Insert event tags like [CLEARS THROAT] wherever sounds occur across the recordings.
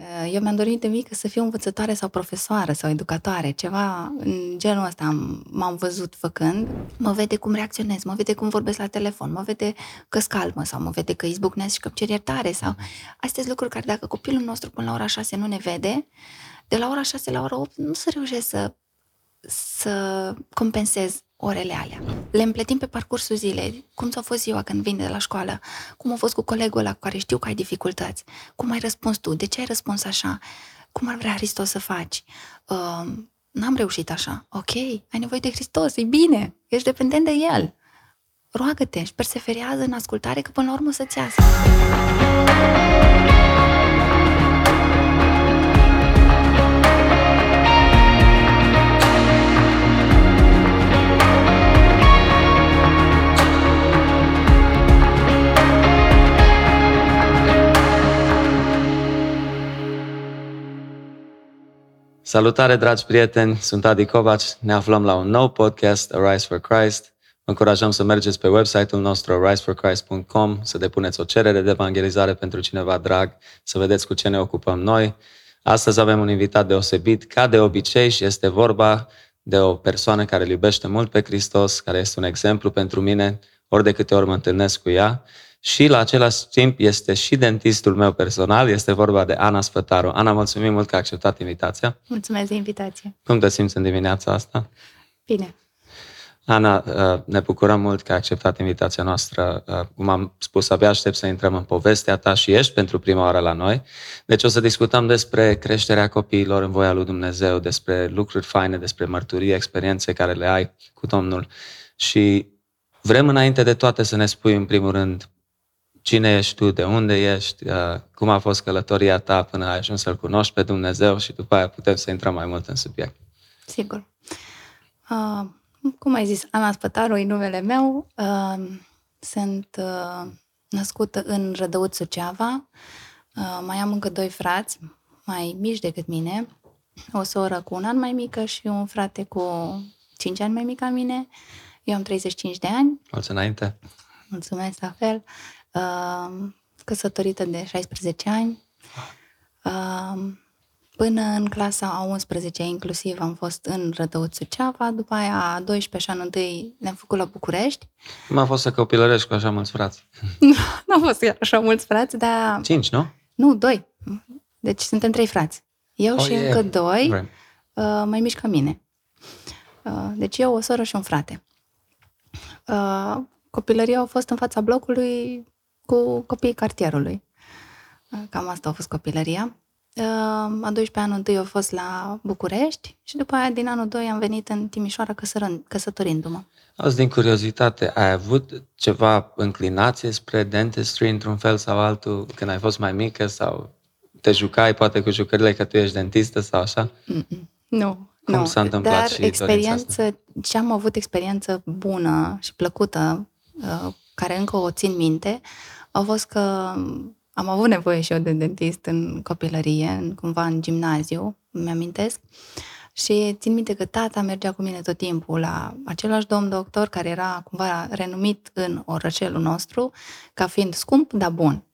Uh, eu mi-am dorit de mică să fiu învățătoare sau profesoară sau educatoare, ceva în genul ăsta m-am văzut făcând. Mă vede cum reacționez, mă vede cum vorbesc la telefon, mă vede că scalmă sau mă vede că izbucnesc și că cer iertare sau... Astea sunt lucruri care dacă copilul nostru până la ora 6 nu ne vede, de la ora 6 la ora 8 nu se reușește să, să compensez orele alea. Le împletim pe parcursul zilei. Cum ți-a fost ziua când vine de la școală? Cum a fost cu colegul ăla cu care știu că ai dificultăți? Cum ai răspuns tu? De ce ai răspuns așa? Cum ar vrea Hristos să faci? Uh, n-am reușit așa. Ok, ai nevoie de Hristos, e bine, ești dependent de El. Roagă-te și perseverează în ascultare că până la urmă să-ți iasă. Salutare, dragi prieteni! Sunt Adi Covaci. Ne aflăm la un nou podcast, Arise for Christ. Vă încurajăm să mergeți pe website-ul nostru, ariseforchrist.com, să depuneți o cerere de evangelizare pentru cineva drag, să vedeți cu ce ne ocupăm noi. Astăzi avem un invitat deosebit, ca de obicei, și este vorba de o persoană care îl iubește mult pe Hristos, care este un exemplu pentru mine, ori de câte ori mă întâlnesc cu ea și la același timp este și dentistul meu personal, este vorba de Ana Sfătaru. Ana, mulțumim mult că ai acceptat invitația. Mulțumesc de invitație. Cum te simți în dimineața asta? Bine. Ana, uh, ne bucurăm mult că ai acceptat invitația noastră. Uh, cum am spus, abia aștept să intrăm în povestea ta și ești pentru prima oară la noi. Deci o să discutăm despre creșterea copiilor în voia lui Dumnezeu, despre lucruri faine, despre mărturii, experiențe care le ai cu Domnul. Și vrem înainte de toate să ne spui în primul rând cine ești tu, de unde ești, uh, cum a fost călătoria ta până ai ajuns să-L cunoști pe Dumnezeu și după aia putem să intrăm mai mult în subiect. Sigur. Uh, cum ai zis, Ana Spătaru e numele meu. Uh, sunt uh, născută în Rădăuț Suceava. Uh, mai am încă doi frați, mai mici decât mine. O soră cu un an mai mică și un frate cu 5 ani mai mic ca mine. Eu am 35 de ani. Mulțumesc înainte. Mulțumesc la fel căsătorită de 16 ani. Până în clasa a 11 inclusiv am fost în Rădăuț Suceava, după aia a 12 și anul întâi ne-am făcut la București. Cum a fost să copilărești cu așa mulți frați? [LAUGHS] nu au fost chiar așa mulți frați, dar... Cinci, nu? Nu, doi. Deci suntem trei frați. Eu oh, și yeah. încă doi, uh, mai mici ca mine. Uh, deci eu, o soră și un frate. Uh, copilăria au fost în fața blocului cu copiii cartierului. Cam asta a fost copilăria. A 12 anul întâi a fost la București și după aia din anul 2 am venit în Timișoara căsărând, căsătorindu-mă. Azi, din curiozitate, ai avut ceva înclinație spre dentistry într-un fel sau altul când ai fost mai mică sau te jucai poate cu jucările că tu ești dentistă sau așa? Mm-mm. Nu, Cum nu. s-a întâmplat Dar și experiență, ce am avut experiență bună și plăcută, care încă o țin minte, a fost că am avut nevoie și eu de dentist în copilărie, în, cumva în gimnaziu, îmi amintesc. Și țin minte că tata mergea cu mine tot timpul la același domn doctor care era cumva renumit în orășelul nostru ca fiind scump, dar bun.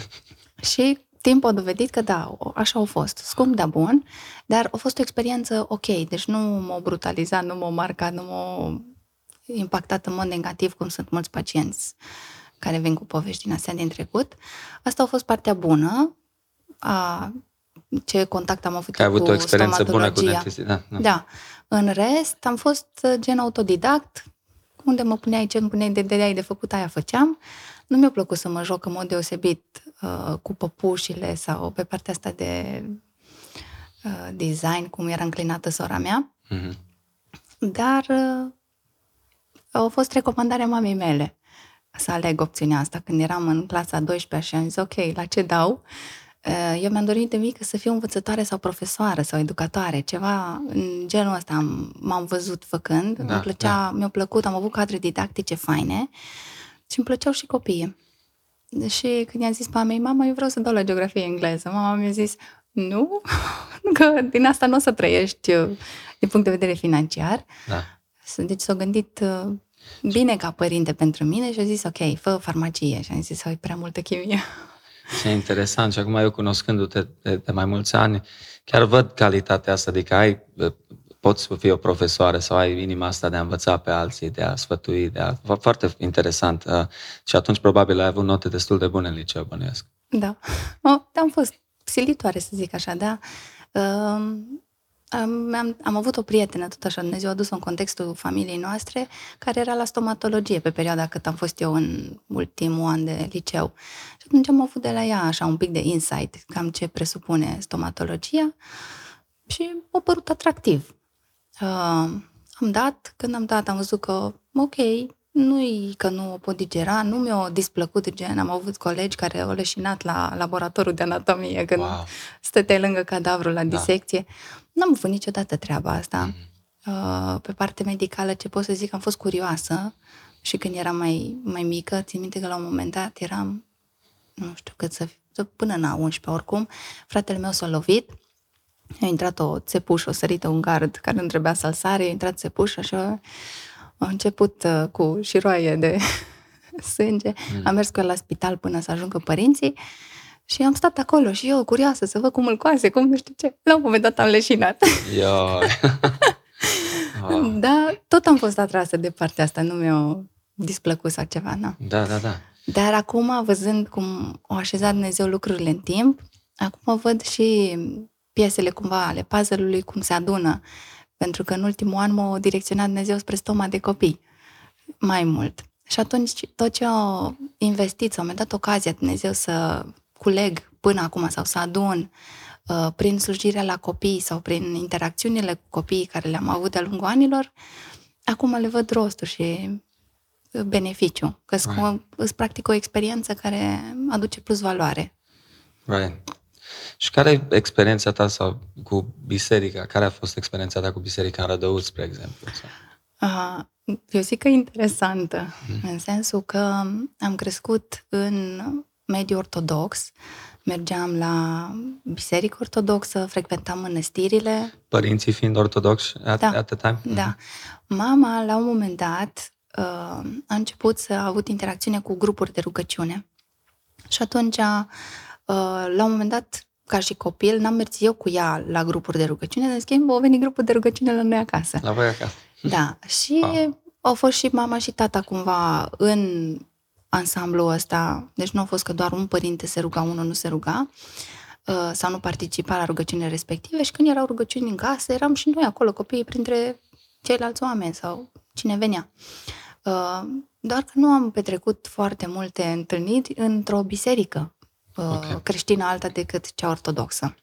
[LAUGHS] și timpul a dovedit că da, așa a fost. Scump, dar bun, dar a fost o experiență ok, deci nu m-a brutalizat, nu m-a marcat, nu m-a impactat în mod negativ cum sunt mulți pacienți care vin cu povești din astea din trecut. Asta a fost partea bună a ce contact am avut Că ai avut o experiență bună cu dentistii, da, da. Da. În rest, am fost gen autodidact, unde mă puneai ce îmi puneai de dădeai de făcut, aia făceam. Nu mi-a plăcut să mă joc în mod deosebit uh, cu păpușile sau pe partea asta de uh, design, cum era înclinată sora mea. Mm-hmm. Dar uh, a fost recomandarea mamei mele să aleg opțiunea asta. Când eram în clasa 12 și am zis, ok, la ce dau? Eh, eu mi-am dorit de mică să fiu învățătoare sau profesoară sau educatoare, ceva în genul ăsta m-am văzut făcând. Da, mi plăcea, da. mi-a plăcut, am avut cadre didactice faine și îmi plăceau și copiii. Și când i-am zis mamei, mama, eu vreau să dau la geografie engleză, mama mi-a zis, nu, [LAUGHS] că din asta nu o să trăiești uh, din punct de vedere financiar. Da. Deci s-a gândit uh, bine ca părinte pentru mine și a zis, ok, fă farmacie. Și am zis, ai prea multă chimie. Ce interesant. Și acum eu cunoscându-te de, de mai mulți ani, chiar văd calitatea asta, adică ai, poți să fii o profesoară sau ai inima asta de a învăța pe alții, de a sfătui, de a... Foarte interesant. Uh, și atunci probabil ai avut note destul de bune în liceu, bănuiesc. Da. O, am fost silitoare, să zic așa, da. Uh, am, am, am avut o prietenă, tot așa, Dumnezeu a dus în contextul familiei noastre, care era la stomatologie pe perioada cât am fost eu în ultimul an de liceu. Și atunci am avut de la ea așa un pic de insight, cam ce presupune stomatologia și a părut atractiv. Uh, am dat, când am dat, am văzut că, ok, nu-i că nu o pot digera, nu mi-a displăcut, gen, am avut colegi care au leșinat la laboratorul de anatomie când wow. stăteai lângă cadavrul la da. disecție. Da. N-am avut niciodată treaba asta. Mm-hmm. Pe partea medicală, ce pot să zic, am fost curioasă și când eram mai, mai mică, țin minte că la un moment dat eram, nu știu cât să fiu, până la 11 oricum, fratele meu s-a lovit, a intrat o țepușă, o sărită un gard care nu trebuia să-l sare, a intrat țepușă și a, a început uh, cu șiroaie de [LAUGHS] sânge. Mm. Am mers cu el la spital până să ajungă părinții și am stat acolo și eu, curioasă, să văd cum îl coase, cum nu știu ce. La un moment dat am leșinat. [LAUGHS] Da, tot am fost atrasă de partea asta, nu mi-a displăcut sau ceva, nu. Da, da, da. Dar acum, văzând cum o așezat Dumnezeu lucrurile în timp, acum văd și piesele cumva ale puzzle-ului cum se adună. Pentru că în ultimul an m-a direcționat Dumnezeu spre stoma de copii. Mai mult. Și atunci tot ce au investit sau mi-a dat ocazia Dumnezeu să culeg până acum sau să adun uh, prin slujirea la copii sau prin interacțiunile cu copiii care le-am avut de-a lungul anilor, acum le văd rostul și uh, beneficiu. Că right. îți practic o experiență care aduce plus valoare. Right. Și care e experiența ta sau cu biserica? Care a fost experiența ta cu biserica în Rădăuț, spre exemplu? Uh, eu zic că e interesantă, mm. în sensul că am crescut în mediu ortodox, mergeam la biserică ortodoxă, frecventam mănăstirile. Părinții fiind ortodoxi at, da, at the time? Da. Mm-hmm. Mama, la un moment dat, uh, a început să a avut interacțiune cu grupuri de rugăciune. Și atunci, uh, la un moment dat, ca și copil, n-am mers eu cu ea la grupuri de rugăciune, în schimb, au venit grupul de rugăciune la noi acasă. La voi acasă. Da. [LAUGHS] Și wow. au fost și mama și tata cumva în ansamblul ăsta, deci nu a fost că doar un părinte se ruga, unul nu se ruga, uh, sau nu participa la rugăciunile respective și când erau rugăciuni în casă, eram și noi acolo, copiii, printre ceilalți oameni sau cine venea. Uh, doar că nu am petrecut foarte multe întâlniri într-o biserică uh, okay. creștină alta decât cea ortodoxă.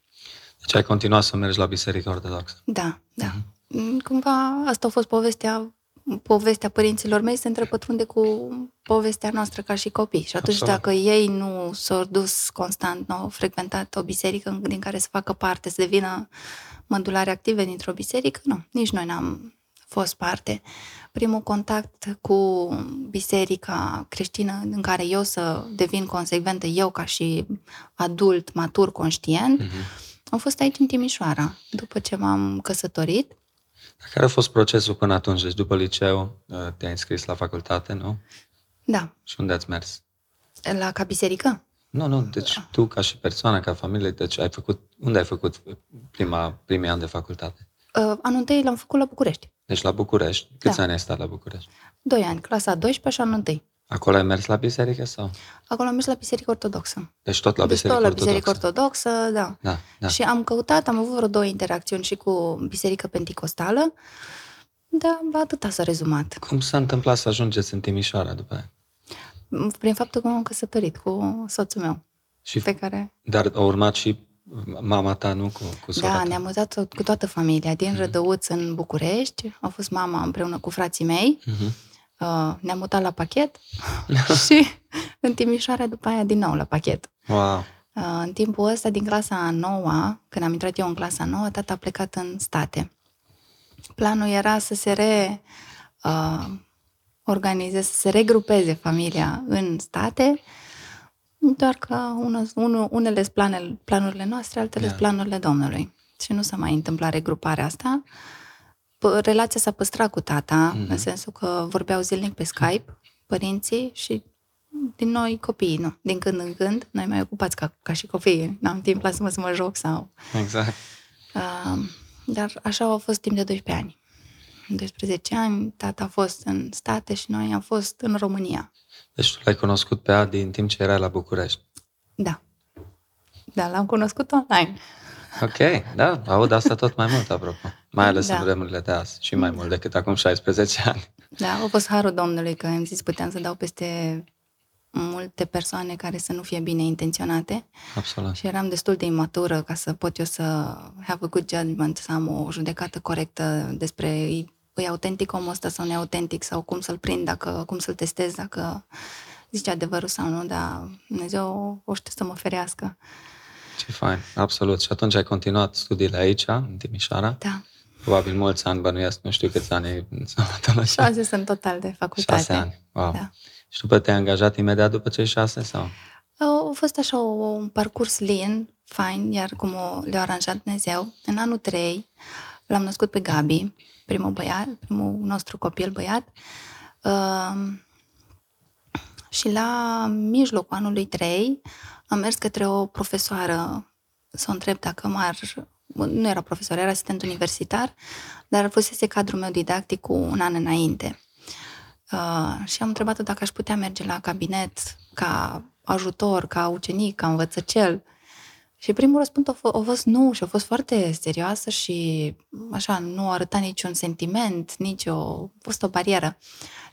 Deci ai continuat să mergi la biserica ortodoxă. Da, da. Mm-hmm. Cumva asta a fost povestea povestea părinților mei se întrepătrunde cu povestea noastră ca și copii. Și atunci Absolut. dacă ei nu s-au dus constant, nu au frecventat o biserică din care să facă parte, să devină mădulare active dintr-o biserică, nu, nici noi n-am fost parte. Primul contact cu biserica creștină în care eu să devin consecventă, eu ca și adult, matur, conștient, mm-hmm. am fost aici în Timișoara, după ce m-am căsătorit. Care a fost procesul până atunci? Deci după liceu uh, te-ai înscris la facultate, nu? Da. Și unde ați mers? La ca biserică? Nu, nu, deci da. tu ca și persoană, ca familie, deci ai făcut, unde ai făcut prima, primii ani de facultate? Uh, anul întâi l-am făcut la București. Deci la București. Câți da. ani ai stat la București? Doi ani, clasa 12 și anul întâi. Acolo ai mers la biserică sau? Acolo am mers la biserică ortodoxă. Deci tot la deci biserică tot la ortodoxă. biserică ortodoxă, da. da, da. Și am căutat, am avut vreo două interacțiuni și cu biserică penticostală, dar atâta s-a rezumat. Cum s-a întâmplat să ajungeți în Timișoara după aia? Prin faptul că m-am căsătorit cu soțul meu. Și, pe care... Dar a urmat și mama ta, nu? Cu, cu sora Da, ta. ne-am mutat cu toată familia, din mm-hmm. Rădăuț în București. A fost mama împreună cu frații mei. Mm-hmm uh, ne-am mutat la pachet [LAUGHS] și în Timișoara după aia din nou la pachet. Wow. Uh, în timpul ăsta, din clasa a noua, când am intrat eu în clasa a noua, tata a plecat în state. Planul era să se re, uh, organizeze, să se regrupeze familia în state, doar că unul, unul, unele sunt planurile noastre, altele sunt yeah. planurile Domnului. Și nu s-a mai întâmplat regruparea asta. Uh, relația s-a păstrat cu tata, mm-hmm. în sensul că vorbeau zilnic pe Skype, părinții, și din noi copiii, nu. Din când în când, noi mai ocupați ca, ca și copii. N-am timp, lasă-mă să mă joc sau... Exact. Uh, dar așa au fost timp de 12 ani. 12 ani, tata a fost în state și noi am fost în România. Deci tu l-ai cunoscut pe Adi în timp ce erai la București. Da. Da, l-am cunoscut online. Ok, da, aud asta tot mai mult, apropo. Mai ales Da. în vremurile de azi și mai mult decât acum 16 ani. Da, a fost harul Domnului că am zis puteam să dau peste multe persoane care să nu fie bine intenționate Absolut. și eram destul de imatură ca să pot eu să have a good judgment, să am o judecată corectă despre e e autentic omul ăsta sau neautentic sau cum să-l prind, dacă, cum să-l testez, dacă zice adevărul sau nu, dar Dumnezeu o știe să mă ferească. Ce fain, absolut. Și atunci ai continuat studiile aici, în Timișoara. Da, Probabil mulți ani bănuiesc, nu știu câți ani ai în stomatologie. șase sunt total de facultate. Șase ani. Wow. Da. Și după te-ai angajat imediat după cei șase sau? A fost așa o- un parcurs lin, fain, iar cum o, le-a aranjat Dumnezeu. În anul 3 l-am născut pe Gabi, primul băiat, primul nostru copil băiat. Uh, și la mijlocul anului 3 am mers către o profesoară să o întreb dacă m-ar... Nu era profesor, era asistent universitar, dar fusese cadrul meu didactic cu un an înainte. Uh, și am întrebat-o dacă aș putea merge la cabinet ca ajutor, ca ucenic, ca învățăcel. Și primul răspuns a, f- a fost nu și a fost foarte serioasă și așa, nu arăta niciun sentiment, nici o, a fost o barieră.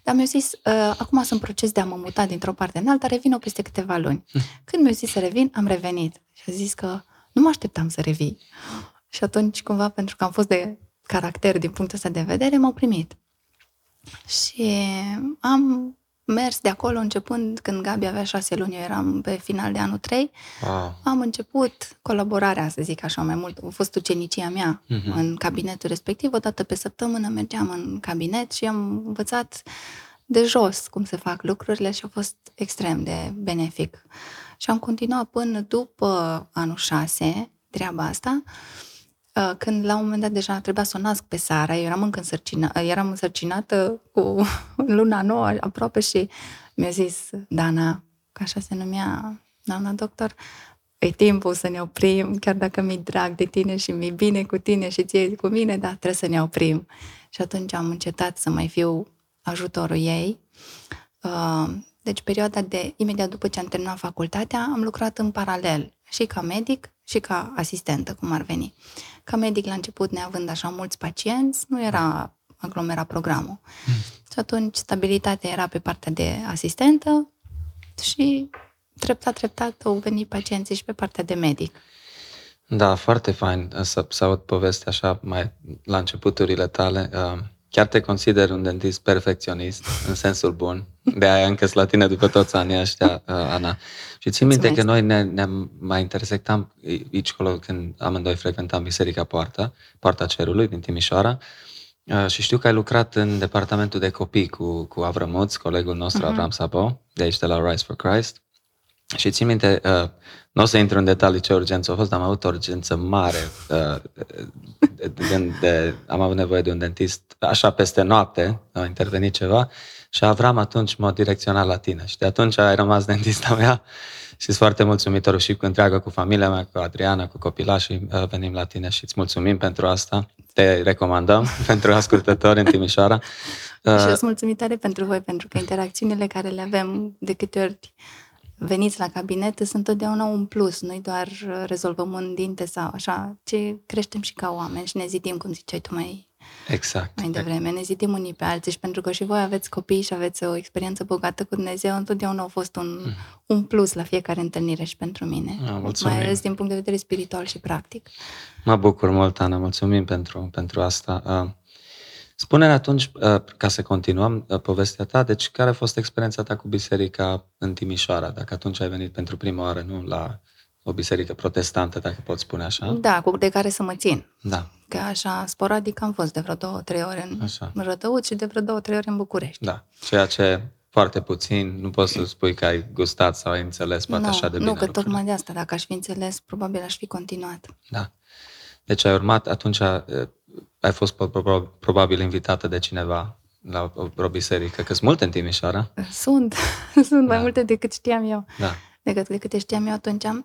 Dar mi-a zis, uh, acum sunt în proces de a mă muta dintr-o parte în alta, revin o peste câteva luni. Când mi-a zis să revin, am revenit. Și a zis că nu mă așteptam să revii. Și atunci, cumva, pentru că am fost de caracter din punctul ăsta de vedere, m-au primit. Și am mers de acolo începând când Gabi avea șase luni, eu eram pe final de anul 3, Wow. am început colaborarea, să zic așa, mai mult. A fost ucenicia mea Mhm. în cabinetul respectiv. O dată pe săptămână mergeam în cabinet și am învățat de jos cum se fac lucrurile și a fost extrem de benefic. Și am continuat până după anul 6 treaba asta, uh, când la un moment dat deja trebuia să o nasc pe Sara, eu eram încă însărcina, eram însărcinată cu [LAUGHS] luna nouă aproape și mi-a zis Dana, că așa se numea doamna doctor, e timpul să ne oprim, chiar dacă mi-e drag de tine și mi-e bine cu tine și ție cu mine, dar trebuie să ne oprim. Și atunci am încetat să mai fiu ajutorul ei. Uh, Deci perioada de, imediat după ce am terminat facultatea, am lucrat în paralel și ca medic și ca asistentă, cum ar veni. Ca medic la început, neavând așa mulți pacienți, nu era aglomera programul. Și atunci stabilitatea era pe partea de asistentă și treptat, treptat au venit pacienții și pe partea de medic. Da, foarte fain să, să aud povestea așa mai la începuturile tale. Uh, Chiar te consider un dentist perfecționist, în sensul bun. De aia încă la tine după toți anii ăștia, uh, Ana. Și țin minte că Mulțumesc. noi ne, ne mai intersectam aici colo când amândoi frecventam Biserica Poarta, Poarta Cerului din Timișoara. Uh, și știu că ai lucrat în departamentul de copii cu, cu Avramuț, colegul nostru, Mhm. Avram Sabo, de aici de la Rise for Christ. Și țin minte, uh, nu o să intru în detalii ce urgență a fost, dar am avut o urgență mare. Uh, de, de, de, am avut nevoie de un dentist așa peste noapte, a intervenit ceva și Avram atunci m-a direcționat la tine. Și de atunci ai rămas dentista mea și sunt foarte mulțumitor și cu întreagă, cu familia mea, cu Adriana, cu copilașii, uh, venim la tine și îți mulțumim pentru asta. Te recomandăm [LAUGHS] pentru ascultători în Timișoara. Uh, și Uh, eu sunt mulțumitoare pentru voi, pentru că interacțiunile care le avem de câte ori veniți la cabinet sunt întotdeauna un plus. Noi doar uh, rezolvăm un dinte sau așa, ce creștem și ca oameni și ne zidim, cum ziceai tu mai, exact. mai devreme, ne zidim unii pe alții și pentru că și voi aveți copii și aveți o experiență bogată cu Dumnezeu, întotdeauna a fost un, un plus la fiecare întâlnire și pentru mine. Ah, mulțumim. mai ales din punct de vedere spiritual și practic. Mă bucur mult, Ana, mulțumim pentru, pentru asta. Uh, Spune-ne atunci, uh, ca să continuăm uh, povestea ta, deci care a fost experiența ta cu biserica în Timișoara, dacă atunci ai venit pentru prima oară, nu la o biserică protestantă, dacă pot spune așa? Da, cu de care să mă țin. Da, Că așa, sporadic am fost de vreo două, trei ore în Așa. Rădăuți și de vreo două, trei ore în București. da. Ceea ce foarte puțin, nu poți să spui că ai gustat sau ai înțeles poate nu, așa de bine nu, că lucrurile. tocmai de asta, dacă aș fi înțeles, probabil aș fi continuat. Da. Deci ai urmat, atunci uh, ai fost pro- pro- probabil invitată de cineva la o, o biserică? Că sunt multe în Timișoara. Sunt, [LAUGHS] sunt mai Da. multe decât știam eu. Da. decât de câte știam eu atunci. Uh,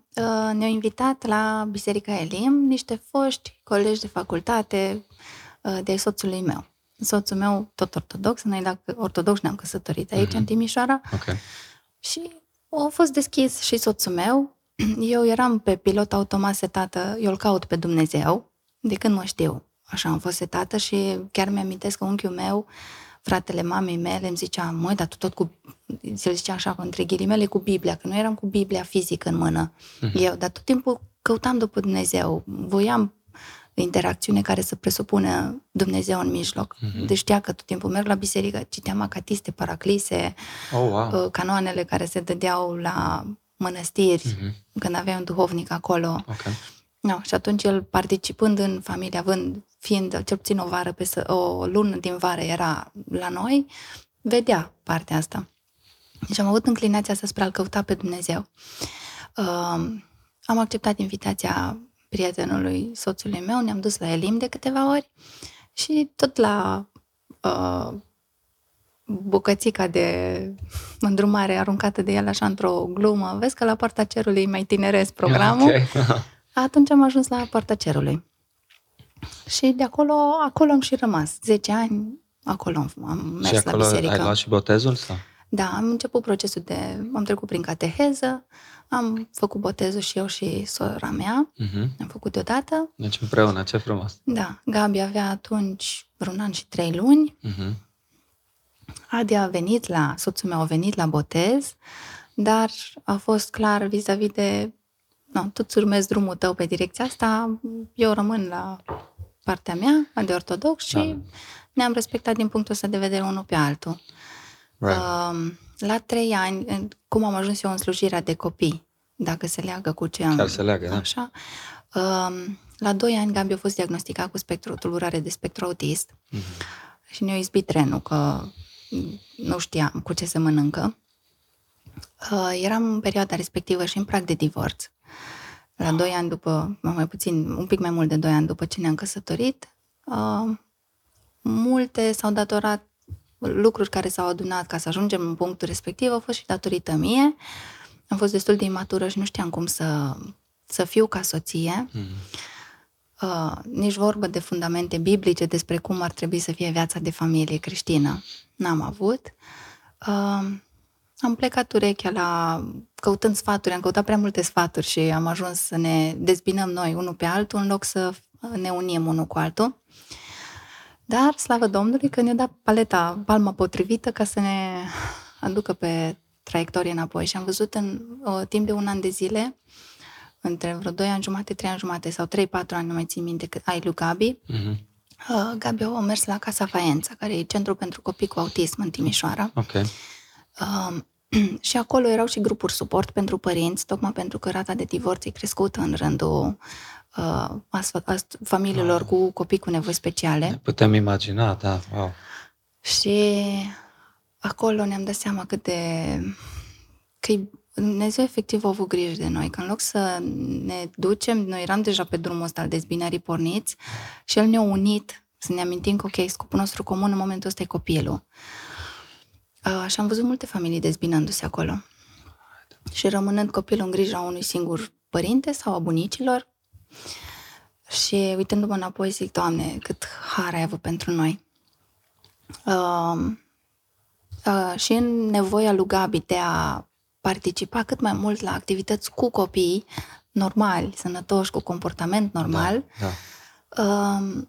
Ne-au invitat la Biserica Elim niște foști colegi de facultate uh, de soțului meu. Soțul meu, tot ortodox, noi la ortodox ne-am căsătorit aici, Mhm. în Timișoara, Ok. și a fost deschis și soțul meu. Eu eram pe pilot automat setată, eu îl caut pe Dumnezeu, de când mă știu. Așa am fost setată și chiar mi-amintesc că unchiul meu, fratele mamei mele, îmi zicea, măi, dar tu tot cu, el zicea așa, între ghilimele, cu Biblia, că nu eram cu Biblia fizică în mână. Mhm. Eu, dar tot timpul căutam după Dumnezeu, voiam interacțiune care să presupună Dumnezeu în mijloc. Mhm. Deci știa că tot timpul merg la biserică, citeam acatiste, paraclise, Oh, wow. uh, canoanele care se dădeau la mănăstiri, Mhm. când aveai un duhovnic acolo. Ok. No, și atunci el participând în familie, având, fiind cel puțin o vară, pe, să- o lună din vară era la noi, vedea partea asta. Deci am avut înclinația asta spre a-L căuta pe Dumnezeu. Uh, am acceptat invitația prietenului soțului meu, ne-am dus la Elim de câteva ori și tot la uh, bucățica de îndrumare aruncată de el așa într-o glumă, vezi că la Poarta Cerului e mai tineresc programul, Ok. [LAUGHS] atunci am ajuns la Poarta Cerului. Și de acolo, acolo am și rămas. 10 ani, acolo am, am mers și la acolo biserică. ai luat și botezul? Sau? Da, am început procesul de... Am trecut prin cateheză, am făcut botezul și eu și sora mea, Mhm. am făcut deodată. Deci împreună, ce frumos. Da, Gabi avea atunci vreun an și trei luni. Mhm. Adi a venit la, soțul meu a venit la botez, dar a fost clar vis-a-vis de, no, tu îți urmezi drumul tău pe direcția asta, eu rămân la partea mea, de ortodox și Da. ne-am respectat din punctul ăsta de vedere unul pe altul. Right. Um, la trei ani, în- cum am ajuns eu în slujirea de copii, dacă se leagă cu ce am... Chiar se leagă, da. Așa. Um, la doi ani, Gabi a fost diagnosticat cu spectru, tulburare de spectru autist Mhm. și ne-a izbit trenul că nu știam cu ce se mănâncă. Uh, eram în perioada respectivă și în prag de divorț. La doi ani după, mai puțin, un pic mai mult de doi ani după ce ne-am căsătorit, uh, multe s-au datorat lucruri care s-au adunat ca să ajungem în punctul respectiv au fost și datorită mie. Am fost destul de imatură și nu știam cum să, să fiu ca soție. Mhm. Uh, nici vorbă de fundamente biblice despre cum ar trebui să fie viața de familie creștină. N-am avut. Uh, am plecat urechea la căutând sfaturi, am căutat prea multe sfaturi și am ajuns să ne dezbinăm noi unul pe altul în loc să ne unim unul cu altul. Dar, slavă Domnului, că ne-a dat paleta, palma potrivită ca să ne aducă pe traiectorie înapoi. Și am văzut în uh, timp de un an de zile, între vreo 2 ani jumate, 3 ani jumate sau 3-4 ani, nu mai țin minte, cât ai lui Gabi, Mhm. uh, Gabi a mers la Casa Faența, care e centru pentru copii cu autism în Timișoara. Ok. Uh, [CLEARS THROAT] și acolo erau și grupuri suport pentru părinți, tocmai pentru că rata de divorț e crescută în rândul uh, astfel, ast- familiilor cu copii cu nevoi speciale. Ne putem imagina, da, wow. Și acolo ne-am dat seama cât de... că Dumnezeu efectiv a avut grijă de noi, că în loc să ne ducem, noi eram deja pe drumul ăsta al dezbinării porniți și El ne-a unit să ne amintim că, ok, scopul nostru comun în momentul ăsta e copilul. Uh, Și am văzut multe familii dezbinându-se acolo. Și rămânând copilul în grija unui singur părinte sau a bunicilor. Și uitându-mă înapoi zic, Doamne, cât har ai avut pentru noi. Uh, uh, și în nevoia lui Gabi de a participa cât mai mult la activități cu copii normali, sănătoși, cu comportament normal, Da. uh,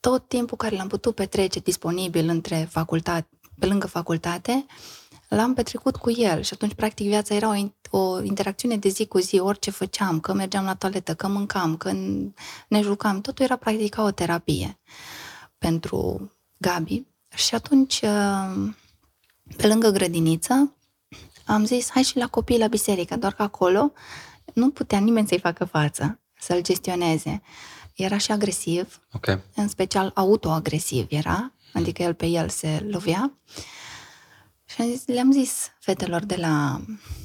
tot timpul care l-am putut petrece disponibil între facultate, pe lângă facultate, l-am petrecut cu el și atunci, practic, viața era o, in- o interacțiune de zi cu zi, orice făceam, că mergeam la toaletă, că mâncam, că ne jucam, totul era practic ca o terapie pentru Gabi. Și atunci, uh, pe lângă grădiniță, am zis, hai și la copii la biserică, doar că acolo nu putea nimeni să-i facă față, să-l gestioneze. Era și agresiv, Ok. în special autoagresiv era, adică el pe el se lovea. Și am zis, le-am zis fetelor de la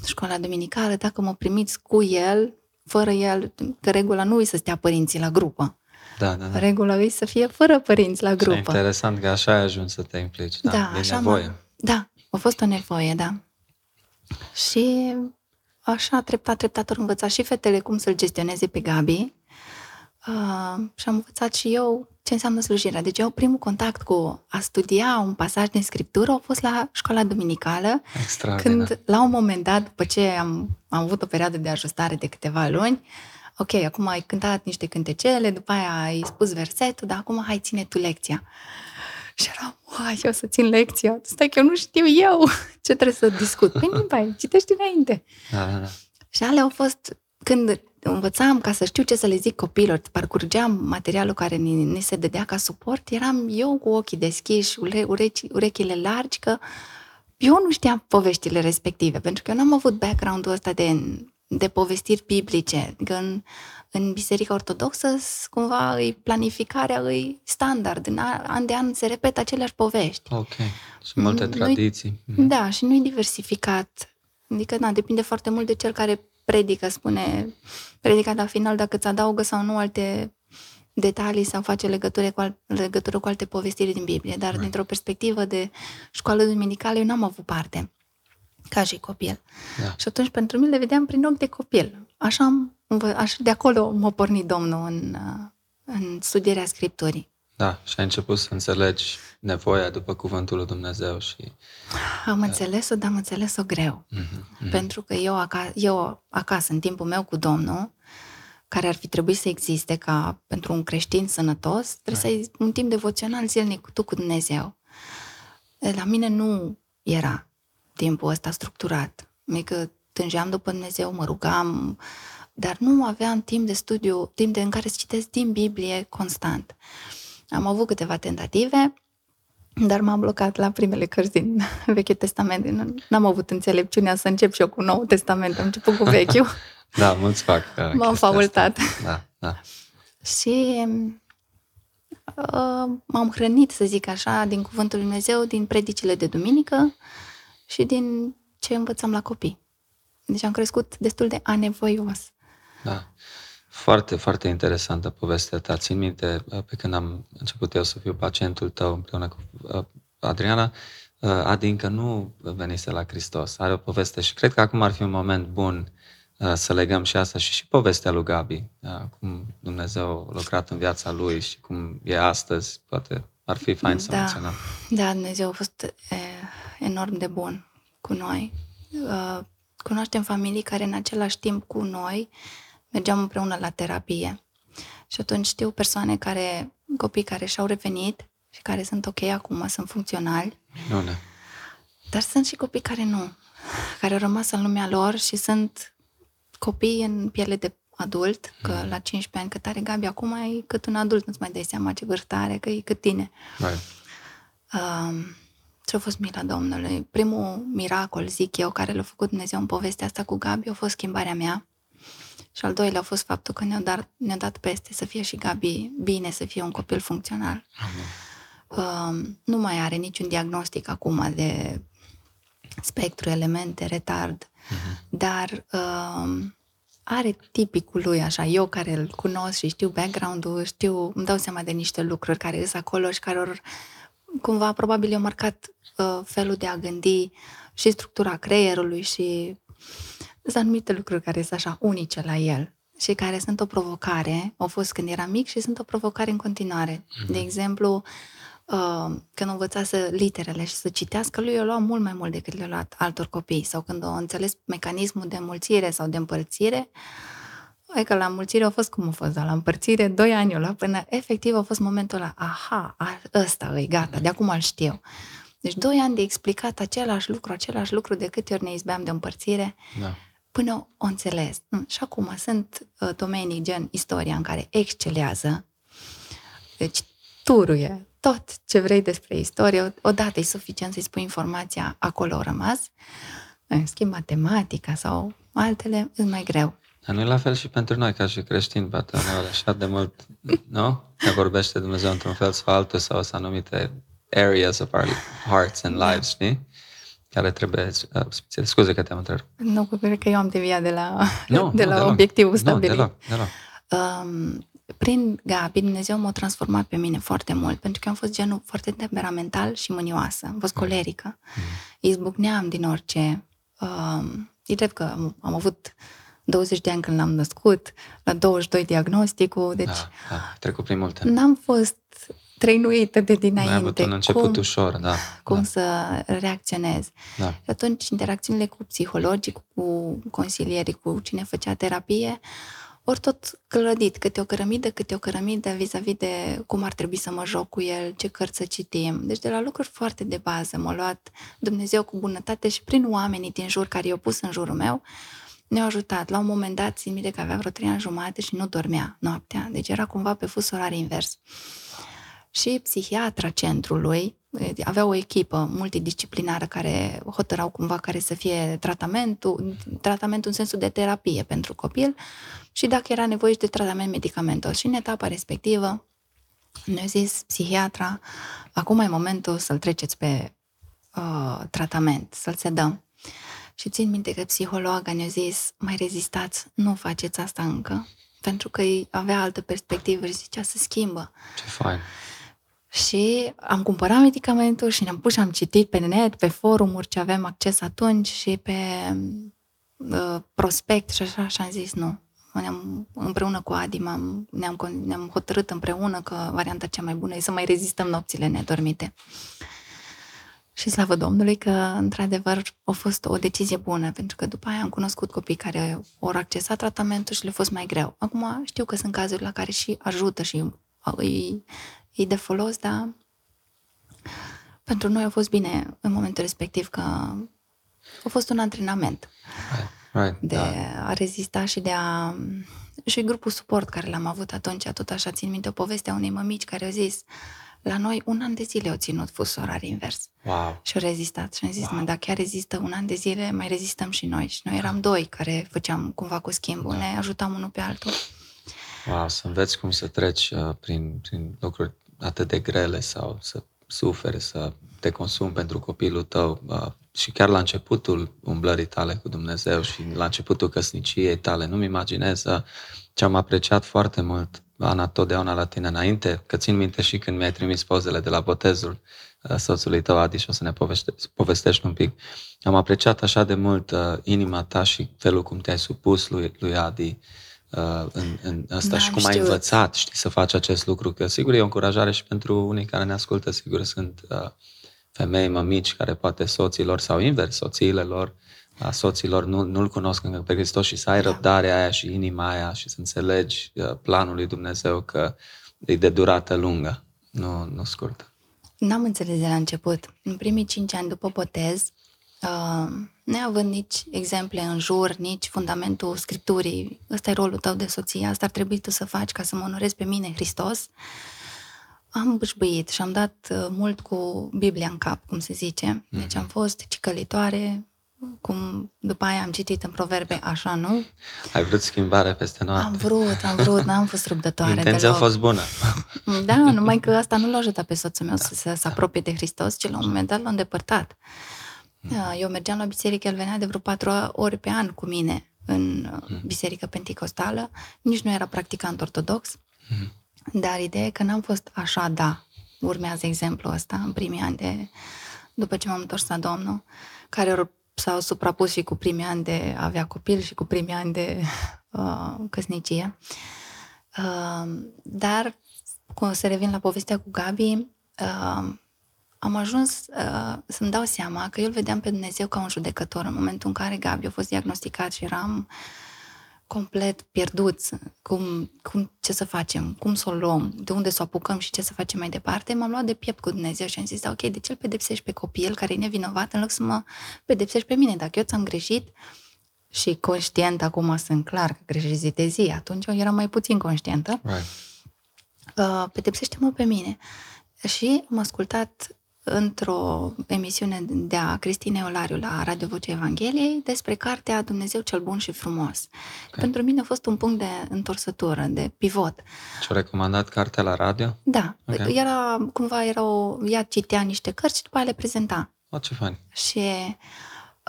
școala duminicală, dacă mă primiți cu el, fără el, că regula nu e să stea părinții la grupă. Da, da, da. Regula e să fie fără părinți la Și grupă. interesant că așa ai ajuns să te implici. Da, Da, din așa nevoie. m-am- Da, a fost o nevoie, da. Și așa, treptat, treptat, am învățat și fetele cum să-l gestioneze pe Gabi. Uh, și am învățat și eu ce înseamnă slujirea. Deci eu primul contact cu a studia un pasaj din Scriptură a fost la școala duminicală, Extraordinar. când la un moment dat, după ce am, am avut o perioadă de ajustare de câteva luni, ok, acum ai cântat niște cântecele, după aia ai spus versetul, dar acum hai ține tu lecția. Și eram, uai, eu să țin lecția. Stai că eu nu știu eu ce trebuie să discut. Păi nu, bai, citești înainte. Da, da, da. Și alea au fost, când învățam ca să știu ce să le zic copiilor, parcurgeam materialul care ni, ni se dădea ca suport, eram eu cu ochii deschiși, ure, urechi, urechile largi, că eu nu știam poveștile respective, pentru că eu n-am avut background-ul ăsta de, de povestiri biblice. Adică în, în Biserica Ortodoxă, s- cumva, îi planificarea îi standard. În a- an de an se repetă aceleași povești. Ok. Și multe Nu-i- tradiții. Mhm. Da, și nu e diversificat. Adică, da, depinde foarte mult de cel care predică, spune predica la final dacă îți adaugă sau nu alte detalii sau face legătură cu, al, legătură cu alte povestiri din Biblie. Dar Right. dintr-o perspectivă de școală duminicală, eu n-am avut parte ca și copil. Da. Și atunci pentru mine le vedeam prin ochi de copil. Așa, am, învă- așa de acolo m-a pornit Domnul în, uh, în studierea Scripturii. Da, și ai început să înțelegi nevoia după cuvântul lui Dumnezeu și... Am înțeles-o, dar am înțeles-o greu. Mhm, Pentru că eu acasă, eu acasă, în timpul meu cu Domnul, care ar fi trebuit să existe ca pentru un creștin sănătos, trebuie să ai un timp devoțional zilnic tu cu Dumnezeu. La mine nu era timpul ăsta structurat. Adică tângeam după Dumnezeu, mă rugam, dar nu aveam timp de studiu, timp de în care să citesc din Biblie constant. Am avut câteva tentative, dar m-am blocat la primele cărți din [LAUGHS] Vechiul Testament. Nu- N-am avut înțelepciunea să încep și eu cu Noul Testament. Am început cu Vechiul [LAUGHS] Da, mulți fac uh, chestia M-am asta. faultat. Da, da. și uh, m-am hrănit, să zic așa, din Cuvântul Lui Dumnezeu, din predicile de duminică și din ce învățam la copii. Deci am crescut destul de anevoios. Da. Foarte, foarte interesantă povestea ta. Țin minte, uh, pe când am început eu să fiu pacientul tău împreună cu uh, Adriana, uh, Adi încă nu venise la Hristos. Are o poveste și cred că acum ar fi un moment bun uh, să legăm și asta și și povestea lui Gabi, uh, cum Dumnezeu a lucrat în viața lui și cum e astăzi. Poate ar fi fain să Da. menționăm. Da, Dumnezeu a fost e, enorm de bun cu noi. Uh, cunoaștem familii care în același timp cu noi mergeam împreună la terapie. Și atunci știu persoane care, copii care și-au revenit și care sunt ok acum, sunt funcționali, Minune. dar sunt și copii care nu, care au rămas în lumea lor și sunt copii în piele de adult, că la 15 ani cât are Gabi, acum e cât un adult, nu-ți mai dai seama ce vârstă are, că e cât tine. Right. Um, ce a fost mila Domnului? Primul miracol, zic eu, care l-a făcut Dumnezeu în povestea asta cu Gabi, a fost schimbarea mea. Și al doilea a fost faptul că ne-a dat, ne dat peste să fie și Gabi bine, să fie un copil funcțional. Um, nu mai are niciun diagnostic acum de spectru, elemente, retard, dar um, are tipicul lui, așa, eu care îl cunosc și știu background-ul, știu, îmi dau seama de niște lucruri care sunt acolo și care or, cumva probabil i-au marcat uh, felul de a gândi și structura creierului și sunt anumite lucruri care sunt așa unice la el și care sunt o provocare, au fost când era mic și sunt o provocare în continuare. De exemplu, uh, când a învățat să literele și să citească, lui i-a luat mult mai mult decât le-a luat altor copii. Sau când a înțeles mecanismul de înmulțire sau de împărțire, Adică la înmulțire a fost cum a fost, dar la împărțire, doi ani la până efectiv a fost momentul ăla, aha, a, ăsta e gata, de acum îl știu. Deci doi ani de explicat același lucru, același lucru de câte ori ne izbeam de împărțire, Da. Până o înțeles. Mm, Și acum sunt uh, domenii gen istoria în care excelează, deci turuie tot ce vrei despre istorie, odată e suficient să-i spui informația, acolo a rămas. În schimb, matematica sau altele e mai greu. Dar nu e la fel și pentru noi, ca și creștini, poate uneori așa de mult, nu? Ne vorbește Dumnezeu într-un fel sau altul sau sunt anumite areas of our hearts and lives, știi? Care trebuie, uh, scuze că te-am întrerupt. Nu, cred că eu am deviat de la, Nu, [LAUGHS] de nu, la deloc. obiectivul Nu, stabilit. deloc, deloc. Um, prin Gabi, Dumnezeu m-a transformat pe mine foarte mult, pentru că am fost genul foarte temperamental și mânioasă. Am fost colerică. Mm. Izbucneam din orice. Uh, e drept că am, am avut 20 de ani când l-am născut, la 22 diagnosticul, deci... Da, da, trecut prin multe. N-am fost trăinuită de dinainte. Ai avut un început cum, ușor, da. Cum da. să reacționez. Da. Și atunci, interacțiunile cu psihologii, cu consilierii, cu cine făcea terapie, ori tot clădit, câte o cărămidă, câte o cărămidă vis-a-vis de cum ar trebui să mă joc cu el, ce cărți să citim. Deci de la lucruri foarte de bază m-a luat Dumnezeu cu bunătate și prin oamenii din jur care i-au pus în jurul meu, ne-au ajutat. La un moment dat, țin minte că avea vreo trei ani jumate și nu dormea noaptea. Deci era cumva pe fus orar invers. Și psihiatra centrului avea o echipă multidisciplinară care hotărau cumva care să fie tratamentul, tratamentul în sensul de terapie pentru copil și dacă era nevoie de tratament medicamentos. Și în etapa respectivă ne-a zis psihiatra, acum e momentul să-l treceți pe uh, tratament, să-l sedăm. Și țin minte că psihologa ne-a zis, mai rezistați, nu faceți asta încă, pentru că avea altă perspectivă și zicea să schimbă. Ce fain! Și am cumpărat medicamentul și ne-am pus și am citit pe net, pe forumuri ce aveam acces atunci și pe uh, prospect și așa și am zis nu. Ne-am, împreună cu Adi ne-am, ne-am hotărât împreună că varianta cea mai bună e să mai rezistăm nopțile nedormite. Și slavă Domnului că, într-adevăr, a fost o decizie bună, pentru că după aia am cunoscut copii care au accesat tratamentul și le-a fost mai greu. Acum știu că sunt cazuri la care și ajută și îi, îi de folos, dar pentru noi a fost bine în momentul respectiv că a fost un antrenament right, right, de da. a rezista și de a... Și grupul suport care l-am avut atunci, tot așa țin minte o poveste a unei mămici care a zis la noi un an de zile au ținut fus orar invers. Wow. Și au rezistat. Și am zis, wow. mă, dacă chiar rezistă un an de zile, mai rezistăm și noi. Și noi eram doi care făceam cumva cu schimbul, da. ne ajutam unul pe altul. Wow, să înveți cum să treci uh, prin, prin lucruri atât de grele sau să suferi, să te consumi pentru copilul tău uh, și chiar la începutul umblării tale cu Dumnezeu și la începutul căsniciei tale, nu-mi imaginez uh, ce am apreciat foarte mult, Ana, totdeauna la tine înainte, că țin minte și când mi-ai trimis pozele de la botezul uh, soțului tău, Adi, și o să ne povestești, povestești un pic. Am apreciat așa de mult uh, inima ta și felul cum te-ai supus lui, lui Adi, uh, în, în asta și cum ai învățat, știi, să faci acest lucru, că sigur e o încurajare și pentru unii care ne ascultă, sigur sunt uh, femei, mămici, care poate soților sau invers, soțiile lor, a soților nu, nu-L cunosc încă pe Hristos și să ai da. răbdarea aia și inima aia și să înțelegi uh, planul lui Dumnezeu că e de durată lungă, nu, nu scurtă. N-am înțeles de la început. În primii cinci ani după botez, uh, neavând nici exemple în jur, nici fundamentul Scripturii, ăsta e rolul tău de soție, asta ar trebui tu să faci ca să mă onorezi pe mine, Hristos, am bâșbâit și am dat uh, mult cu Biblia în cap, cum se zice. Deci am mhm. fost cicălitoare, cum după aia am citit în proverbe, așa, nu? Ai vrut schimbare peste noapte. Am vrut, am vrut, n-am fost răbdătoare Intenția deloc. a fost bună. [LAUGHS] Da, numai că asta nu l-a ajutat pe soțul meu să, să se apropie de Hristos, ci la un moment dat l-a îndepărtat. Da, eu mergeam la biserică, el venea de vreo patru ori pe an cu mine în mm. biserică penticostală, nici nu era practicant ortodox, mm. dar ideea e că n-am fost așa, da, urmează exemplul ăsta în primii ani de, după ce m-am întors la Domnul, care s-au suprapus și cu primii ani de a avea copil și cu primii ani de [LAUGHS] uh, căsnicie. Uh, dar, cum să revin la povestea cu Gabi, uh, am ajuns uh, să-mi dau seama că eu îl vedeam pe Dumnezeu ca un judecător în momentul în care Gabi a fost diagnosticat și eram complet pierduți, cum, cum, ce să facem, cum să o luăm, de unde să o apucăm și ce să facem mai departe, m-am luat de piept cu Dumnezeu și am zis, da, ok, de ce îl pedepsești pe copil care e nevinovat în loc să mă pedepsești pe mine? Dacă eu ți-am greșit și conștient, acum sunt clar că greșești zi de zi, atunci eu eram mai puțin conștientă, right. uh, pedepsește-mă pe mine. Și am ascultat într-o emisiune de a Cristinei Olariu la Radio Vocea Evangheliei despre cartea Dumnezeu cel bun și frumos. Okay. Pentru mine a fost un punct de întorsătură, de pivot. Și-a recomandat cartea la radio? Da. Okay. Era, cumva, era o, ea citea niște cărți și după aia le prezenta. O, ce fain. Și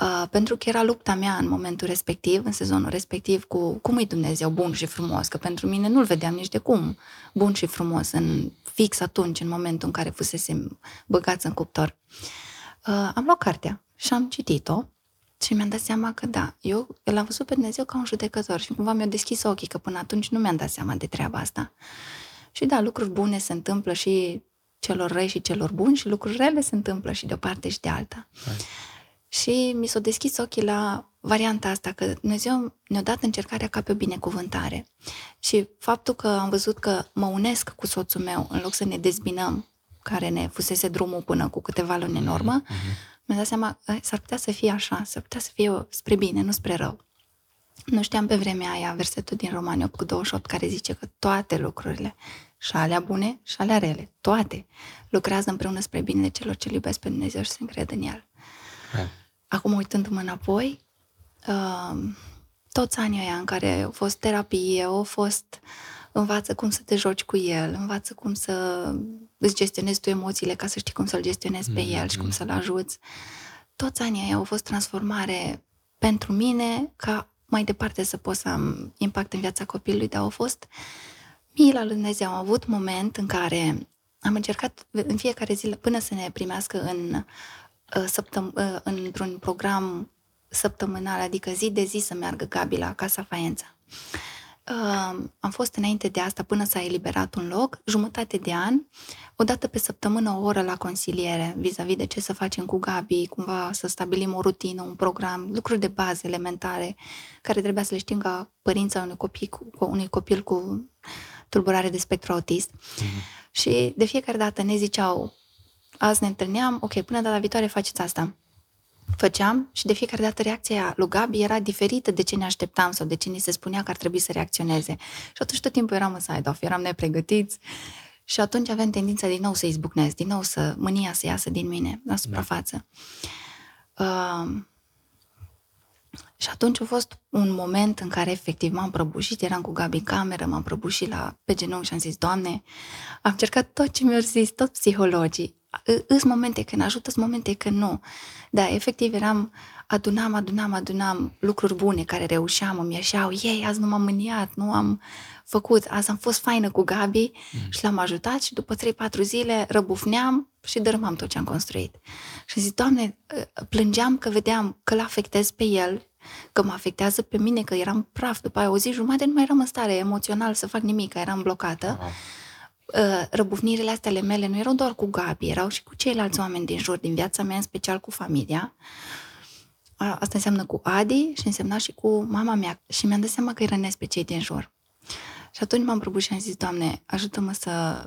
Uh, pentru că era lupta mea în momentul respectiv, în sezonul respectiv, cu cum e Dumnezeu bun și frumos, că pentru mine nu-l vedeam nici de cum bun și frumos, în fix atunci, în momentul în care fusesem băgați în cuptor. Uh, am luat cartea și am citit-o și mi-am dat seama că da, eu l-am văzut pe Dumnezeu ca un judecător și cumva mi-a deschis ochii, că până atunci nu mi-am dat seama de treaba asta. Și da, lucruri bune se întâmplă și celor răi și celor buni și lucruri rele se întâmplă și de o parte și de alta. Right. Și mi s-a deschis ochii la varianta asta, că Dumnezeu ne-a dat încercarea ca pe o binecuvântare. Și faptul că am văzut că mă unesc cu soțul meu, în loc să ne dezbinăm, care ne fusese drumul până cu câteva luni în urmă, mm-hmm. mi-am dat seama, s-ar putea să fie așa, s-ar putea să fie spre bine, nu spre rău. Nu știam pe vremea aia versetul din Romani 8 cu 28 care zice că toate lucrurile, și alea bune și alea rele, toate, lucrează împreună spre binele celor ce iubesc pe Dumnezeu și se încred în El. Acum, uitându-mă înapoi, uh, toți anii ăia în care au fost terapie, au fost învață cum să te joci cu el, învață cum să îți gestionezi tu emoțiile ca să știi cum să-l gestionezi pe mm-hmm. el și cum să-l ajuți. Toți anii ăia au fost transformare pentru mine ca mai departe să pot să am impact în viața copilului, dar au fost mila lui Dumnezeu. Am avut moment în care am încercat în fiecare zi până să ne primească în Uh, săptăm- uh, într-un program săptămânal, adică zi de zi să meargă Gabi la Casa Faența. Uh, am fost înainte de asta până s-a eliberat un loc, jumătate de an, o dată pe săptămână o oră la consiliere vis-a-vis de ce să facem cu Gabi, cumva să stabilim o rutină, un program, lucruri de bază elementare care trebuia să le știm ca părința unui copil cu, cu unui copil cu tulburare de spectru autist. Mm-hmm. Și de fiecare dată ne ziceau, azi ne întâlneam, ok, până data viitoare faceți asta. Făceam și de fiecare dată reacția lui Gabi era diferită de ce ne așteptam sau de ce ni se spunea că ar trebui să reacționeze. Și atunci tot timpul eram în side-off, eram nepregătiți și atunci aveam tendința din nou să izbucnesc, din nou să mânia să iasă din mine la suprafață. Da. Uh, și atunci a fost un moment în care efectiv m-am prăbușit, eram cu Gabi în cameră, m-am prăbușit la, pe genunchi și am zis, Doamne, am cercat tot ce mi-au zis, tot psihologii, Îs momente când ajută, sunt momente când nu. Da, efectiv eram, adunam, adunam, adunam lucruri bune care reușeam, îmi ieșeau, ei, azi nu m-am mâniat, nu am făcut, azi am fost faină cu Gabi mm. și l-am ajutat și după 3-4 zile răbufneam și dărâmam tot ce am construit. Și zic, Doamne, ă, plângeam că vedeam că l-afectez pe el, că mă afectează pe mine, că eram praf. După aia o zi jumătate nu mai eram în stare emoțional să fac nimic, că eram blocată. Uh-huh. Uh, răbufnirile astea ale mele nu erau doar cu Gabi, erau și cu ceilalți oameni din jur, din viața mea, în special cu familia. Asta înseamnă cu Adi și însemna și cu mama mea. Și mi-am dat seama că îi rănesc pe cei din jur. Și atunci m-am prăbușit și am zis, Doamne, ajută-mă să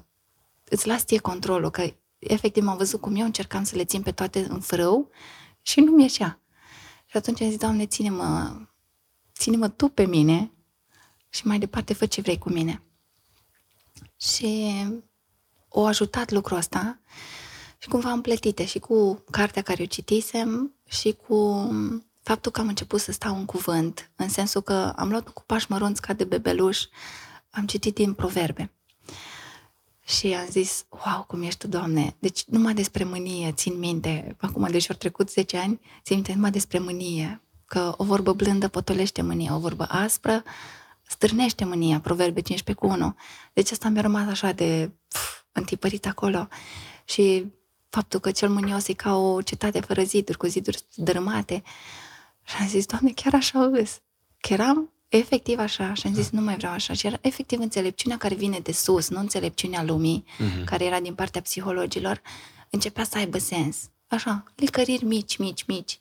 îți las tie controlul, că efectiv m-am văzut cum eu încercam să le țin pe toate în frâu și nu mi ieșea. Și atunci am zis, Doamne, ține-mă, ține-mă Tu pe mine și mai departe fă ce vrei cu mine. Și o ajutat lucrul ăsta și cumva am plătite și cu cartea care o citisem și cu faptul că am început să stau în cuvânt, în sensul că am luat cu pași mărunți ca de bebeluș, am citit din proverbe. Și am zis, wow, cum ești tu, Doamne! Deci numai despre mânie, țin minte, acum, deși au trecut 10 ani, țin minte numai despre mânie, că o vorbă blândă potolește mânia, o vorbă aspră stârnește mânia, Proverbe 15 cu 1. Deci asta mi-a rămas așa de pf, întipărit acolo. Și faptul că cel mânios e ca o cetate fără ziduri, cu ziduri dărâmate. Și am zis, Doamne, chiar așa îs. Că eram efectiv așa și am zis, nu mai vreau așa. Și era efectiv înțelepciunea care vine de sus, nu înțelepciunea lumii, uh-huh. care era din partea psihologilor, începea să aibă sens. Așa, licăriri mici, mici, mici.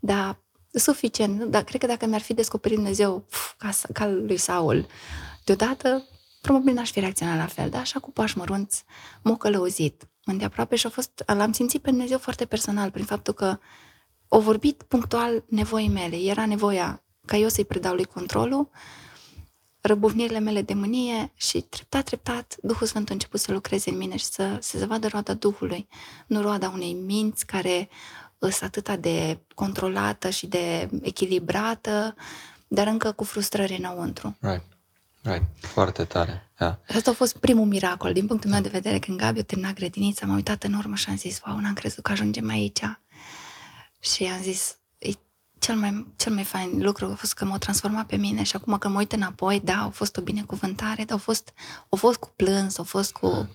Dar suficient. Dar cred că dacă mi-ar fi descoperit Dumnezeu pf, ca, ca lui Saul deodată, probabil n-aș fi reacționat la fel. Dar așa cu pași mărunți, m-a călăuzit îndeaproape și a fost, l-am simțit pe Dumnezeu foarte personal prin faptul că o vorbit punctual nevoii mele. Era nevoia ca eu să-i predau lui controlul, răbufnirile mele de mânie și treptat, treptat, Duhul Sfânt a început să lucreze în mine și să, să se vadă roada Duhului, nu roada unei minți care sunt atâta de controlată și de echilibrată, dar încă cu frustrări înăuntru. Right. Right. Foarte tare. Yeah. Asta a fost primul miracol. Din punctul meu de vedere, când Gabi a terminat grădinița, m-am uitat în urmă și am zis, wow, n-am crezut că ajungem aici. Și am zis, e cel mai, cel mai fain lucru a fost că m-au transformat pe mine și acum când mă uit înapoi, da, au fost o binecuvântare, dar au fost, au fost cu plâns, au fost cu,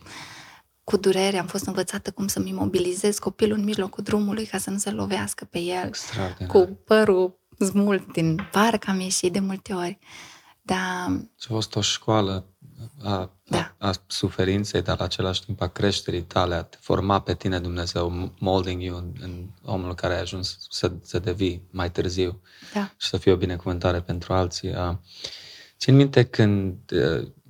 cu durere, am fost învățată cum să-mi imobilizez copilul în mijlocul drumului ca să nu se lovească pe el, cu părul smult din parc am ieșit de multe ori. Da. Și a fost o școală a, da. a, a suferinței, dar la același timp a creșterii tale, a te forma pe tine Dumnezeu, molding you în, în omul care ai ajuns să, să devii mai târziu da. și să fie o binecuvântare pentru alții. A, țin minte când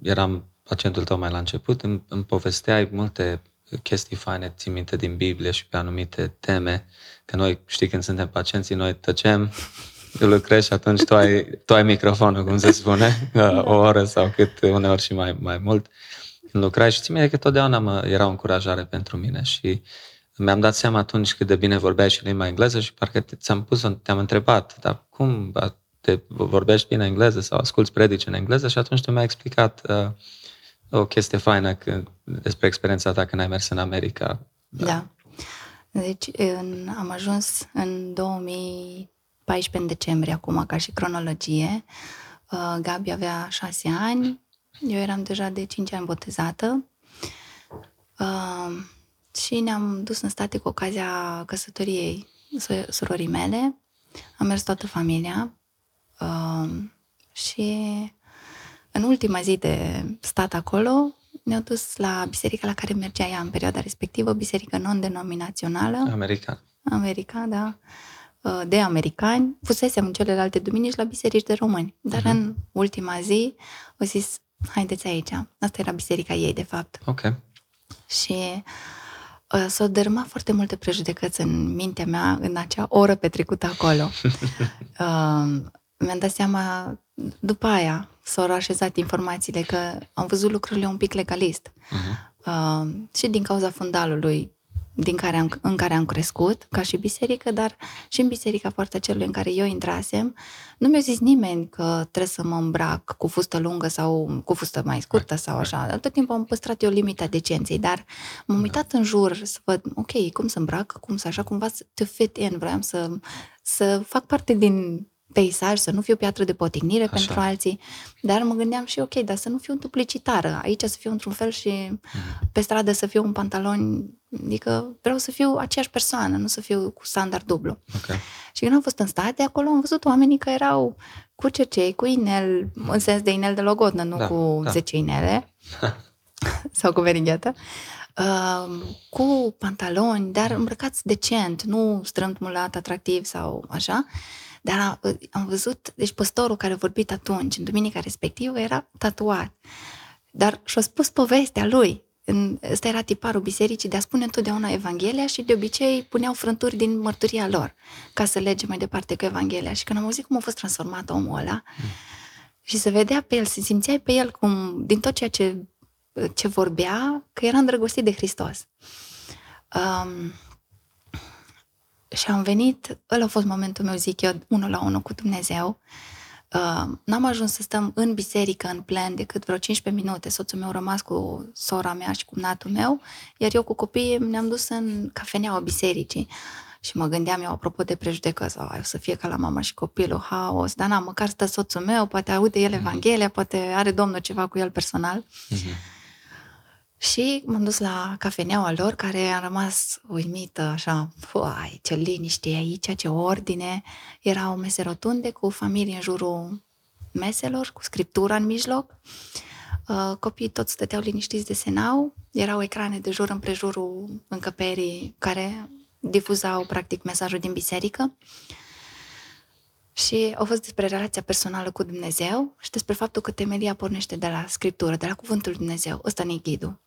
eram pacientul tău mai la început, îmi, îmi povesteai multe chestii faine, țin minte din Biblie și pe anumite teme, că noi, știi, când suntem pacienții, noi tăcem [LAUGHS] tu lucrezi și atunci tu ai, tu ai microfonul, cum se spune, [LAUGHS] o oră sau cât, uneori și mai, mai mult. Când lucrai și țin că totdeauna mă, era o încurajare pentru mine și mi-am dat seama atunci cât de bine vorbeai și limba engleză și parcă ți-am pus, te-am întrebat, dar cum te vorbești bine engleză sau asculți predici în engleză și atunci tu mi-ai explicat uh, o chestie faină că, despre experiența ta când ai mers în America. Da. da. Deci în, am ajuns în 2000 14 în decembrie acum, ca și cronologie. Uh, Gabi avea 6 ani, eu eram deja de 5 ani botezată uh, și ne-am dus în state cu ocazia căsătoriei surorii mele. Am mers toată familia uh, și în ultima zi de stat acolo ne-au dus la biserica la care mergea ea în perioada respectivă, biserică non-denominațională. American. America, da. Uh, de americani, fusesem în celelalte duminici la biserici de români. Dar uh-huh. în ultima zi au zis, haideți aici. Asta era biserica ei, de fapt. Ok. Și uh, s-au dărâmat foarte multe prejudecăți în mintea mea în acea oră petrecută acolo. [LAUGHS] uh, mi-am dat seama, după aia, s-au așezat informațiile că am văzut lucrurile un pic legalist. Uh-huh. Uh, și din cauza fundalului din care am, în care am crescut, ca și biserică, dar și în biserica foarte celui în care eu intrasem, nu mi-a zis nimeni că trebuie să mă îmbrac cu fustă lungă sau cu fustă mai scurtă sau așa. Tot timpul am păstrat eu limita decenței, dar m-am da. uitat în jur să văd, ok, cum să îmbrac, cum să așa, cumva to fit in, vreau să, să fac parte din peisaj, să nu fiu piatră de potignire Așa. pentru alții, dar mă gândeam și, ok, dar să nu fiu duplicitară, aici să fiu într-un fel și mm. pe stradă să fiu un pantalon, adică vreau să fiu aceeași persoană, nu să fiu cu standard dublu. Okay. Și când am fost în state, acolo am văzut oamenii care erau cu cercei, cu inel, în sens de inel de logodnă, nu da, cu da. 10 inele, [LAUGHS] sau cu verighetă, uh, cu pantaloni, dar îmbrăcați decent, nu strâmt mulat, atractiv sau așa. Dar am văzut, deci păstorul care a vorbit atunci, în duminica respectivă, era tatuat. Dar și-a spus povestea lui. Ăsta era tiparul bisericii de a spune întotdeauna Evanghelia și de obicei puneau frânturi din mărturia lor ca să lege mai departe cu Evanghelia. Și când am auzit cum a fost transformat omul ăla mm. și se vedea pe el, se simțeai pe el cum, din tot ceea ce, ce vorbea, că era îndrăgostit de Hristos. Um, și am venit, ăla a fost momentul meu, zic eu, unul la unul cu Dumnezeu. Uh, n-am ajuns să stăm în biserică, în plen, decât vreo 15 minute. Soțul meu a rămas cu sora mea și cu natul meu, iar eu cu copiii ne-am dus în cafeneaua bisericii. Și mă gândeam eu, apropo de prejudecăți, o să fie ca la mama și copilul, haos, dar n-am, măcar stă soțul meu, poate aude el mhm. Evanghelia, poate are Domnul ceva cu el personal. Uh-huh. Și m-am dus la cafeneaua lor, care a rămas uimită, așa, fuai, ce liniște e aici, ce ordine. Erau mese rotunde cu familie în jurul meselor, cu scriptura în mijloc. Uh, copiii toți stăteau liniștiți, desenau. Erau ecrane de jur împrejurul încăperii care difuzau, practic, mesajul din biserică. Și au fost despre relația personală cu Dumnezeu și despre faptul că temelia pornește de la Scriptură, de la Cuvântul Lui Dumnezeu. Ăsta ne ghidul.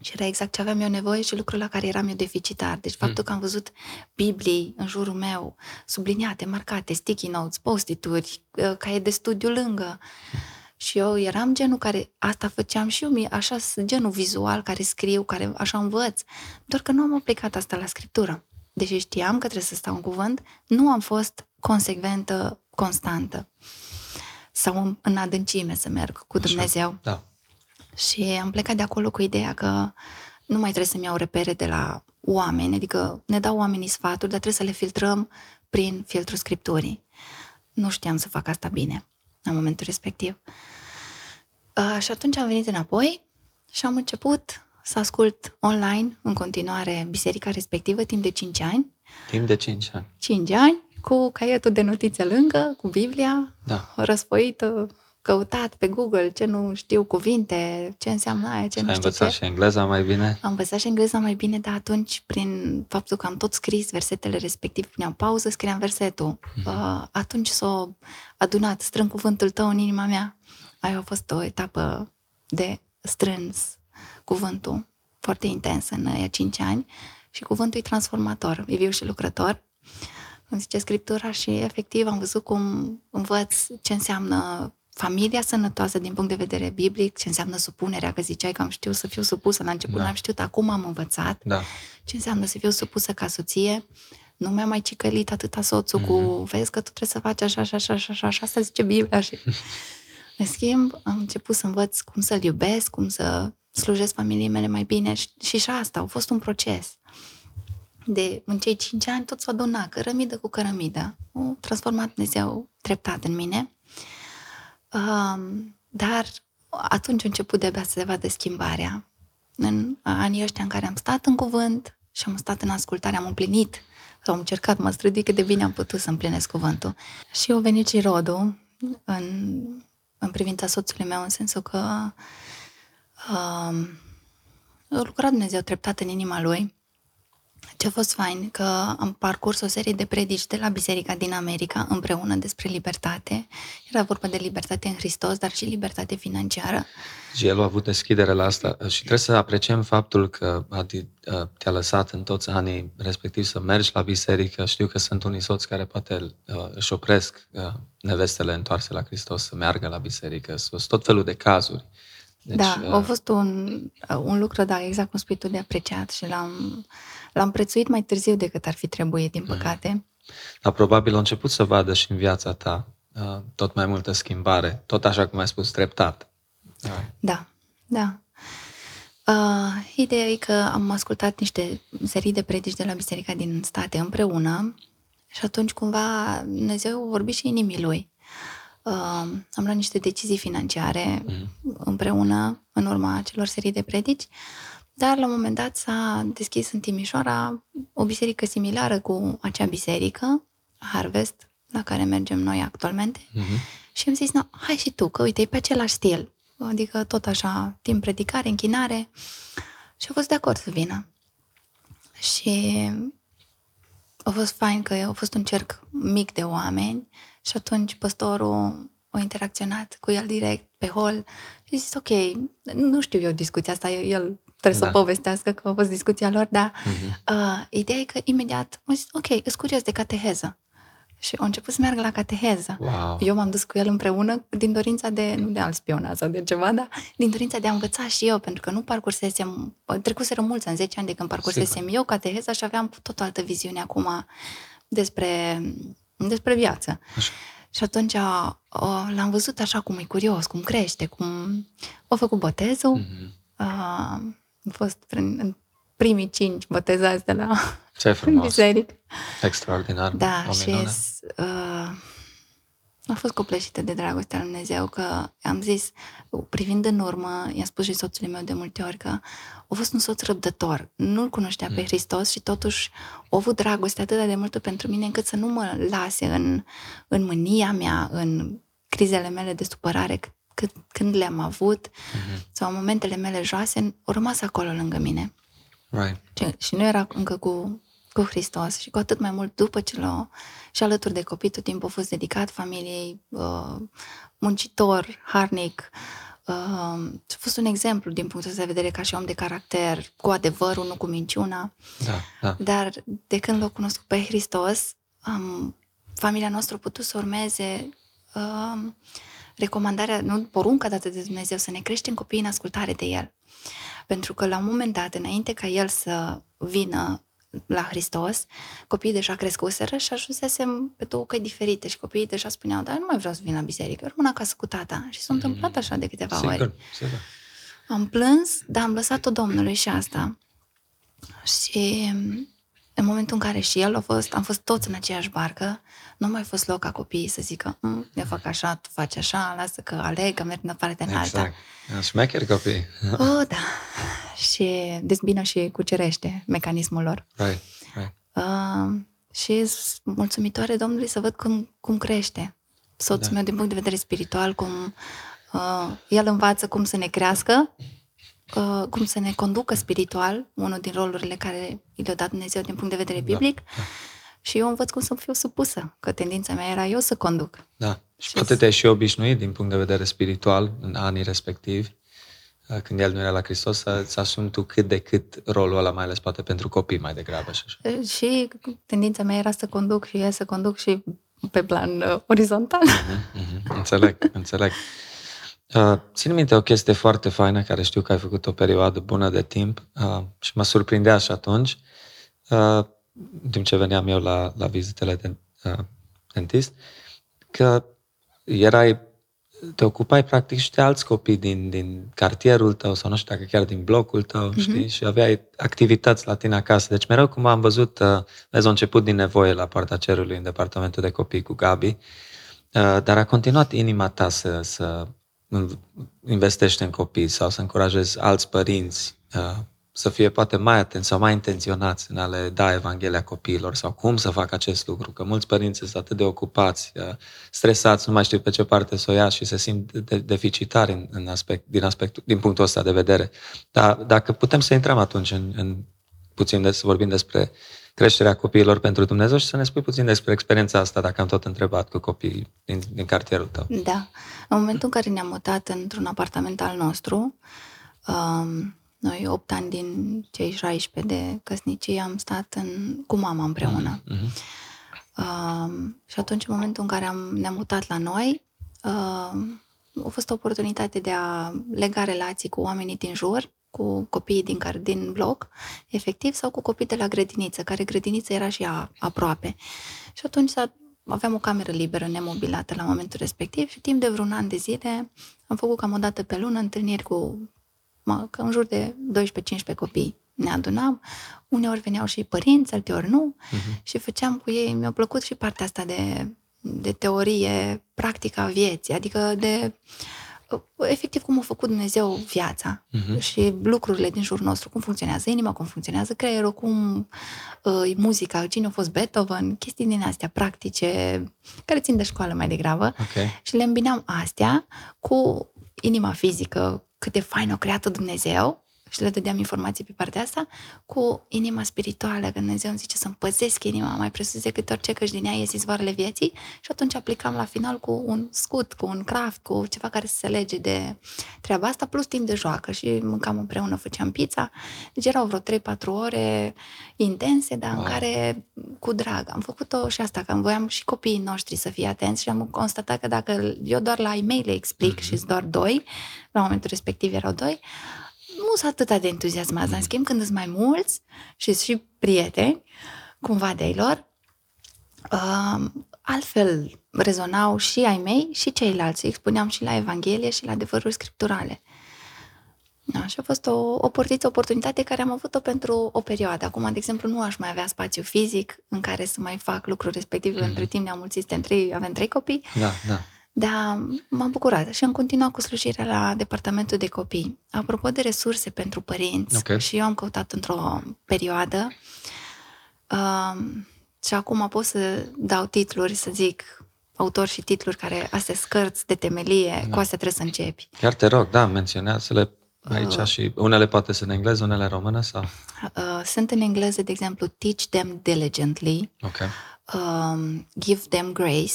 Și era exact ce aveam eu nevoie și lucrul la care eram eu deficitar. Deci faptul mm. că am văzut Biblii în jurul meu, subliniate, marcate, sticky notes, post-it-uri, ă, caie de studiu lângă. Și eu eram genul care, asta făceam și eu, așa genul vizual, care scriu, care așa învăț. Doar că nu am aplicat asta la scriptură. Deși știam că trebuie să stau în cuvânt, nu am fost consecventă, constantă. Sau în adâncime să merg cu Dumnezeu. Așa, da. Și am plecat de acolo cu ideea că nu mai trebuie să-mi iau repere de la oameni, adică ne dau oamenii sfaturi, dar trebuie să le filtrăm prin filtrul scripturii. Nu știam să fac asta bine în momentul respectiv. Uh, și atunci am venit înapoi și am început să ascult online în continuare biserica respectivă timp de 5 ani. Timp de 5 ani. 5 ani, cu caietul de notițe lângă, cu Biblia, Da. răsfoită, căutat pe Google ce nu știu cuvinte, ce înseamnă aia, ce Și nu ai știu învățat ce. și engleza mai bine? Am învățat și engleza mai bine, dar atunci, prin faptul că am tot scris versetele respectiv, puneam pauză, scriam versetul. Uh, atunci s-a adunat, strâng cuvântul tău în inima mea. Aia a fost o etapă de strâns cuvântul, foarte intens în aia cinci ani și cuvântul e transformator, e viu și lucrător. Îmi zice Scriptura și efectiv am văzut cum învăț ce înseamnă familia sănătoasă din punct de vedere biblic, ce înseamnă supunerea, că ziceai că am știut să fiu supusă la început, Da. da. n-am știut, acum am învățat Da. ce înseamnă să fiu supusă ca soție, nu mi-a mai cicălit atâta soțul cu, vezi că tu trebuie să faci așa, așa, așa, așa, așa, așa, asta zice Biblia și... [LAUGHS] În schimb, am început să învăț cum să-l iubesc, cum să slujesc familiei mele mai bine și, și și asta a fost un proces. De, în cei cinci ani tot s-a adunat, cărămidă cu cărămidă. O transformat Dumnezeu treptat în mine. Um, dar atunci a început de-abia să se vadă schimbarea. În anii ăștia în care am stat în cuvânt și am stat în ascultare, am împlinit sau am încercat, m-am străduit cât de bine am putut să împlinesc cuvântul. Și au venit și rodul în, în privința soțului meu, în sensul că um, a lucrat Dumnezeu treptat în inima lui. Ce a fost fain că am parcurs o serie de predici de la Biserica din America împreună despre libertate. Era vorba de libertate în Hristos, dar și libertate financiară. Și el a avut deschidere la asta și trebuie să apreciem faptul că Adi uh, te-a lăsat în toți anii respectiv să mergi la biserică. Știu că sunt unii soți care poate uh, își opresc uh, nevestele întoarse la Hristos să meargă la biserică. Sunt tot felul de cazuri. Deci, da, uh, a fost un, un lucru, da, exact cum spui tu, de apreciat și l-am, l-am prețuit mai târziu decât ar fi trebuit, din păcate. Dar probabil a început să vadă și în viața ta uh, tot mai multă schimbare, tot așa cum ai spus, treptat. Uh, Da, da. Uh, ideea e că am ascultat niște serii de predici de la Biserica din state împreună și atunci cumva Dumnezeu a vorbit și inimii lui. Uh, am luat niște decizii financiare împreună în urma acelor serii de predici, dar la un moment dat s-a deschis în Timișoara o biserică similară cu acea biserică, Harvest, la care mergem noi actualmente. uh-huh. Și am zis, no, hai și tu, că uite, e pe același stil. Adică tot așa, timp predicare, închinare. Și a fost de acord să vină. Și a fost fain că a fost un cerc mic de oameni și atunci păstorul a interacționat cu el direct pe hol și a zis, ok, nu știu eu discuția asta, el trebuie Da. să o povestească că a fost discuția lor, dar Mhm. uh, ideea e că imediat a zis, ok, sunt curios de cateheză. Și a început să meargă la cateheză. Wow. Eu m-am dus cu el împreună din dorința de, nu de a-l spiona sau de ceva, dar din dorința de a învăța și eu, pentru că nu parcursesem, trecuseră mulți ani, 10 ani de când parcursesem eu cateheza și aveam tot o altă viziune acum despre, despre viață. Așa. Și atunci a, a, l-am văzut așa cum e curios, cum crește, cum a făcut botezul. Mhm. A, am fost prin, în primii cinci botezați de la Ce [LAUGHS] frumos, biserică. extraordinar, Da, o și minune. uh, a fost copleșită de dragostea lui Dumnezeu, că am zis, privind în urmă, i-am spus și soțului meu de multe ori că a fost un soț răbdător, nu-L cunoștea pe Hristos și totuși a avut dragoste atât de multă pentru mine încât să nu mă lase în, în mânia mea, în crizele mele de supărare cât, cât, când le-am avut sau în momentele mele joase, a rămas acolo lângă mine. Right. Și, și nu era încă cu, cu Hristos și cu atât mai mult după ce l-a și alături de copii tot timpul a fost dedicat familiei, uh, muncitor, harnic. Uh, a fost un exemplu din punctul ăsta de vedere ca și om de caracter, cu adevărul, nu cu minciuna. Da, da. Dar de când l-a cunoscut pe Hristos, um, familia noastră a putut să urmeze um, recomandarea, nu porunca dată de Dumnezeu, să ne creștem copiii în ascultare de El. Pentru că la un moment dat, înainte ca El să vină la Hristos, copiii deja crescuseră și ajunsesem pe două căi diferite și copiii deja spuneau, dar nu mai vreau să vin la biserică, rămân acasă cu tata. Și s-a întâmplat așa de câteva ori. Sigur, sigur. Am plâns, dar am lăsat-o Domnului și asta. Și în momentul în care și el a fost, am fost toți în aceeași barcă, nu mai fost loc ca copiii să zică, "Mm, eu fac așa, tu faci așa, lasă că aleg, că merg în partea în alta. Exact. Șmecheri copii. [LAUGHS] Oh, da. Și dezbină și cucerește mecanismul lor. Right, right. Uh, și sunt mulțumitoare Domnului să văd cum, cum crește soțul Da. meu din punct de vedere spiritual, cum uh, el învață cum să ne crească, uh, cum să ne conducă spiritual, unul din rolurile care i le-a dat Dumnezeu din punct de vedere biblic. da. Și eu învăț cum să fiu supusă, că tendința mea era eu să conduc. Da. Și Și poate s- te-ai și obișnuit din punct de vedere spiritual în anii respectivi, uh, când el nu era la Hristos, să, să asumi tu cât de cât rolul ăla, mai ales poate pentru copii mai degrabă și așa. Uh, Și tendința mea era să conduc și el să conduc și pe plan uh, orizontal. Mhm, Înțeleg, înțeleg. Uh, țin minte o chestie foarte faină care știu că ai făcut o perioadă bună de timp uh, și mă surprindea și atunci, uh, în timp ce veneam eu la, la vizitele de uh, dentist, că erai, te ocupai practic și de alți copii din, din cartierul tău sau nu știu dacă chiar din blocul tău, mm-hmm. știi, și aveai activități la tine acasă. Deci mereu cum am văzut, uh, vezi, a început din nevoie la Poarta Cerului în departamentul de copii cu Gabi, uh, dar a continuat inima ta să, să in- investești în copii sau să încurajezi alți părinți uh, să fie poate mai atenți sau mai intenționați în a le da Evanghelia copiilor sau cum să facă acest lucru, că mulți părinți sunt atât de ocupați, uh, stresați, nu mai știu pe ce parte să o ia și se simt de- deficitari în, în aspect, din, aspectul, din punctul ăsta de vedere. Dar dacă putem să intrăm atunci în, în puțin de, să vorbim despre creșterea copiilor pentru Dumnezeu și să ne spui puțin despre experiența asta, dacă am tot întrebat cu copiii din, din cartierul tău. Da. În momentul în care ne-am mutat într-un apartament al nostru, um, noi 8 ani din cei 16 de căsnicie am stat în, cu mama împreună. Mhm. Um, și atunci, în momentul în care am, ne-am mutat la noi, um, a fost o oportunitate de a lega relații cu oamenii din jur, cu copiii din, care, din bloc, efectiv, sau cu copii de la grădiniță, care grădiniță era și ea aproape. Și atunci s-a, aveam o cameră liberă, nemobilată la momentul respectiv și timp de vreun an de zile am făcut cam o dată pe lună întâlniri cu mă, că în jur de 12-15 copii ne adunam. Uneori veneau și părinți, alteori nu. Mhm. Și făceam cu ei, mi-a plăcut și partea asta de, de teorie practică a vieții, adică de efectiv cum a făcut Dumnezeu viața Mhm. și lucrurile din jurul nostru, cum funcționează inima, cum funcționează creierul, cum uh, e muzica, cine a fost Beethoven, chestii din astea practice, care țin de școală mai degrabă. Ok. Și le îmbinam astea cu inima fizică, cât de fain o creată Dumnezeu, și le dădeam informații pe partea asta, cu inima spirituală, că Dumnezeu îmi zice să-mi păzesc inima mai presus decât orice, căci din ea ies izvoarele vieții și atunci aplicam la final cu un scut, cu un craft, cu ceva care să se lege de treaba asta, plus timp de joacă și mâncam împreună, făceam pizza. Deci erau vreo 3-4 ore intense, dar Wow. în care cu drag. Am făcut-o și asta, că voiam și copiii noștri să fie atenți și am constatat că dacă eu doar la e-mail le explic mm-hmm. și sunt doar doi, la momentul respectiv erau doi, nu sunt atât de entuziasmați. În schimb, când sunt mai mulți și sunt și prieteni, cumva de ei lor, um, altfel rezonau și ai mei și ceilalți. Îi expuneam și la Evanghelie și la adevăruri scripturale. Da, și a fost o, o portiță, o oportunitate care am avut-o pentru o perioadă. Acum, de exemplu, nu aș mai avea spațiu fizic în care să mai fac lucruri respective. Mm-hmm. Între timp ne-am mulțit, suntem trei, avem trei copii, Da, da. Dar m-am bucurat și am continuat cu slujirea la departamentul de copii. Apropo de resurse pentru părinți, Ok. și eu am căutat într-o perioadă um, și acum pot să dau titluri, să zic, autor și titluri care, astea scărți de temelie, Da. cu astea trebuie să începi. Chiar te rog, da, menționează-le aici Uh. și unele poate sunt în engleză, unele în română sau... Uh, sunt în engleză, de exemplu, teach them diligently, Ok. um, give them grace.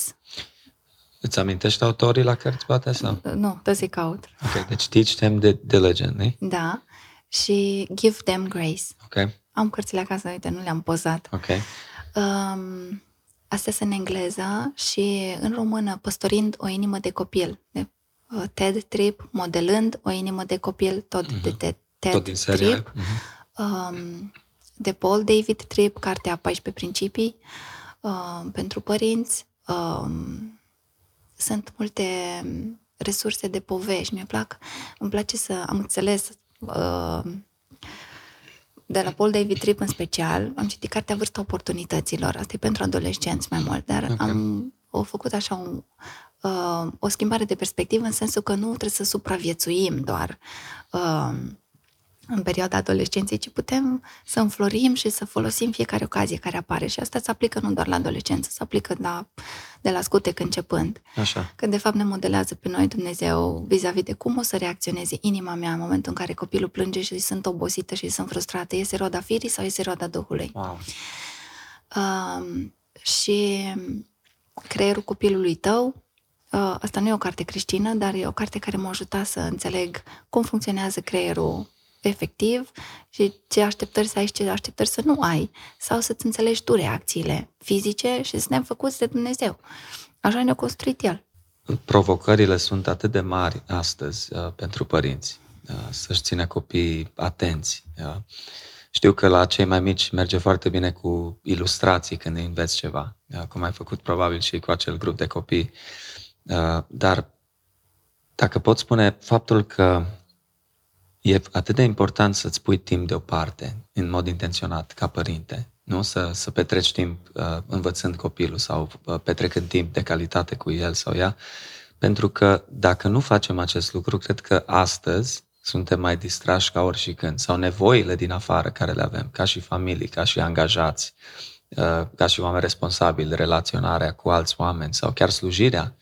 Îți amintești autorii la cărți, poate, sau? Uh, nu, trebuie să-i caut. Ok, deci teach them de diligently. Da. Și give them grace. Ok, Am cărțile acasă, uite, nu le-am pozat. ok. Um, astea sunt în engleză și în română, păstorind o inimă de copil. De, uh, TED Trip, modelând o inimă de copil, tot de TED, TED Tot din seria Trip. aia. Mhm. um, de Paul David Tripp, cartea 14 principii um, pentru părinți. Um, sunt multe resurse de povești. Mi-e plac, îmi place să am înțeles uh, de la Paul David Tripp în special, am citit cartea Vârsta Oportunităților. Asta e pentru adolescenți mai mult, dar okay. am o făcut așa un, uh, o schimbare de perspectivă în sensul că nu trebuie să supraviețuim doar uh, în perioada adolescenței, ci putem să înflorim și să folosim fiecare ocazie care apare. Și asta se aplică nu doar la adolescență, se aplică la, de la scutec începând. Așa. Că de fapt ne modelează pe noi Dumnezeu vis-a-vis de cum o să reacționeze inima mea în momentul în care copilul plânge și sunt obosită și sunt frustrată. Este roada firii sau este roada Duhului? Wow. Uh, și creierul copilului tău, uh, asta nu e o carte creștină, dar e o carte care m-a ajutat să înțeleg cum funcționează creierul efectiv și ce așteptări să ai și ce așteptări să nu ai. Sau să-ți înțelegi tu reacțiile fizice și să ne făcuți de Dumnezeu. Așa ne-a construit El. Provocările sunt atât de mari astăzi uh, pentru părinți. Uh, să-și țină copiii atenți. Uh, știu că la cei mai mici merge foarte bine cu ilustrații când îi înveți ceva, uh, cum ai făcut probabil și cu acel grup de copii. Uh, dar dacă pot spune faptul că e atât de important să-ți pui timp deoparte, în mod intenționat, ca părinte, nu? Să, să petreci timp uh, învățând copilul sau uh, petrecând timp de calitate cu el sau ea, pentru că dacă nu facem acest lucru, cred că astăzi suntem mai distrași ca ori și când, sau nevoile din afară care le avem, ca și familii, ca și angajați, uh, ca și oameni responsabili, relaționarea cu alți oameni sau chiar slujirea,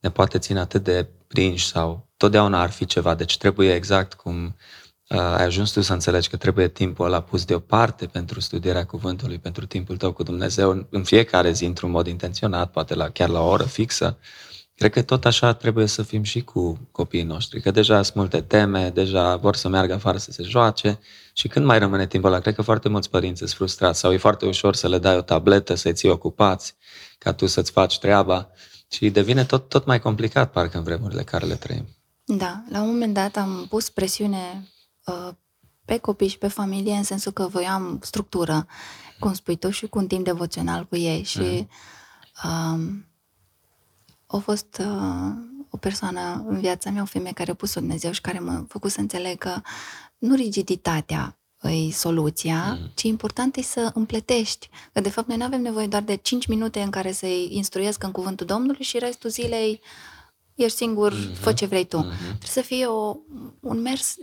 ne poate ține atât de prinși sau totdeauna ar fi ceva. Deci trebuie exact cum uh, ai ajuns tu să înțelegi că trebuie timpul ăla pus deoparte pentru studierea cuvântului, pentru timpul tău cu Dumnezeu în fiecare zi, într-un mod intenționat, poate la, chiar la o oră fixă. Cred că tot așa trebuie să fim și cu copiii noștri, că deja sunt multe teme, deja vor să meargă afară să se joace și când mai rămâne timpul ăla, cred că foarte mulți părinți sunt frustrați sau e foarte ușor să le dai o tabletă, să-i ții ocupați, ca tu să-ți faci treaba și devine tot, tot mai complicat parcă în vremurile care le trăim. Da, la un moment dat am pus presiune uh, pe copii și pe familie în sensul că voiam structură, cum spui tu, și cu un timp devoțional cu ei și mm. uh, a fost uh, o persoană în viața mea, o femeie care a pus-o Dumnezeu și care m-a făcut să înțeleg că nu rigiditatea e soluția, mm. ci important e să împletești. Că de fapt noi nu avem nevoie doar de 5 minute în care să-i instruiesc în cuvântul Domnului și restul zilei ești singur, mm-hmm. fă ce vrei tu. Mm-hmm. Trebuie să fie o, un mers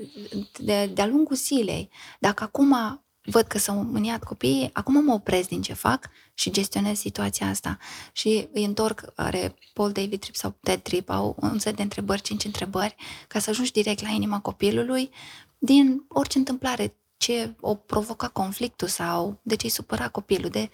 de, de-a lungul zilei. Dacă acum văd că s-au mâniat copiii, acum mă opresc din ce fac și gestionez situația asta. Și îi întorc, are Paul David Tripp sau Ted Tripp, au un set de întrebări, cinci întrebări, ca să ajungi direct la inima copilului din orice întâmplare, ce o provoca conflictul sau de ce îi supăra copilul, de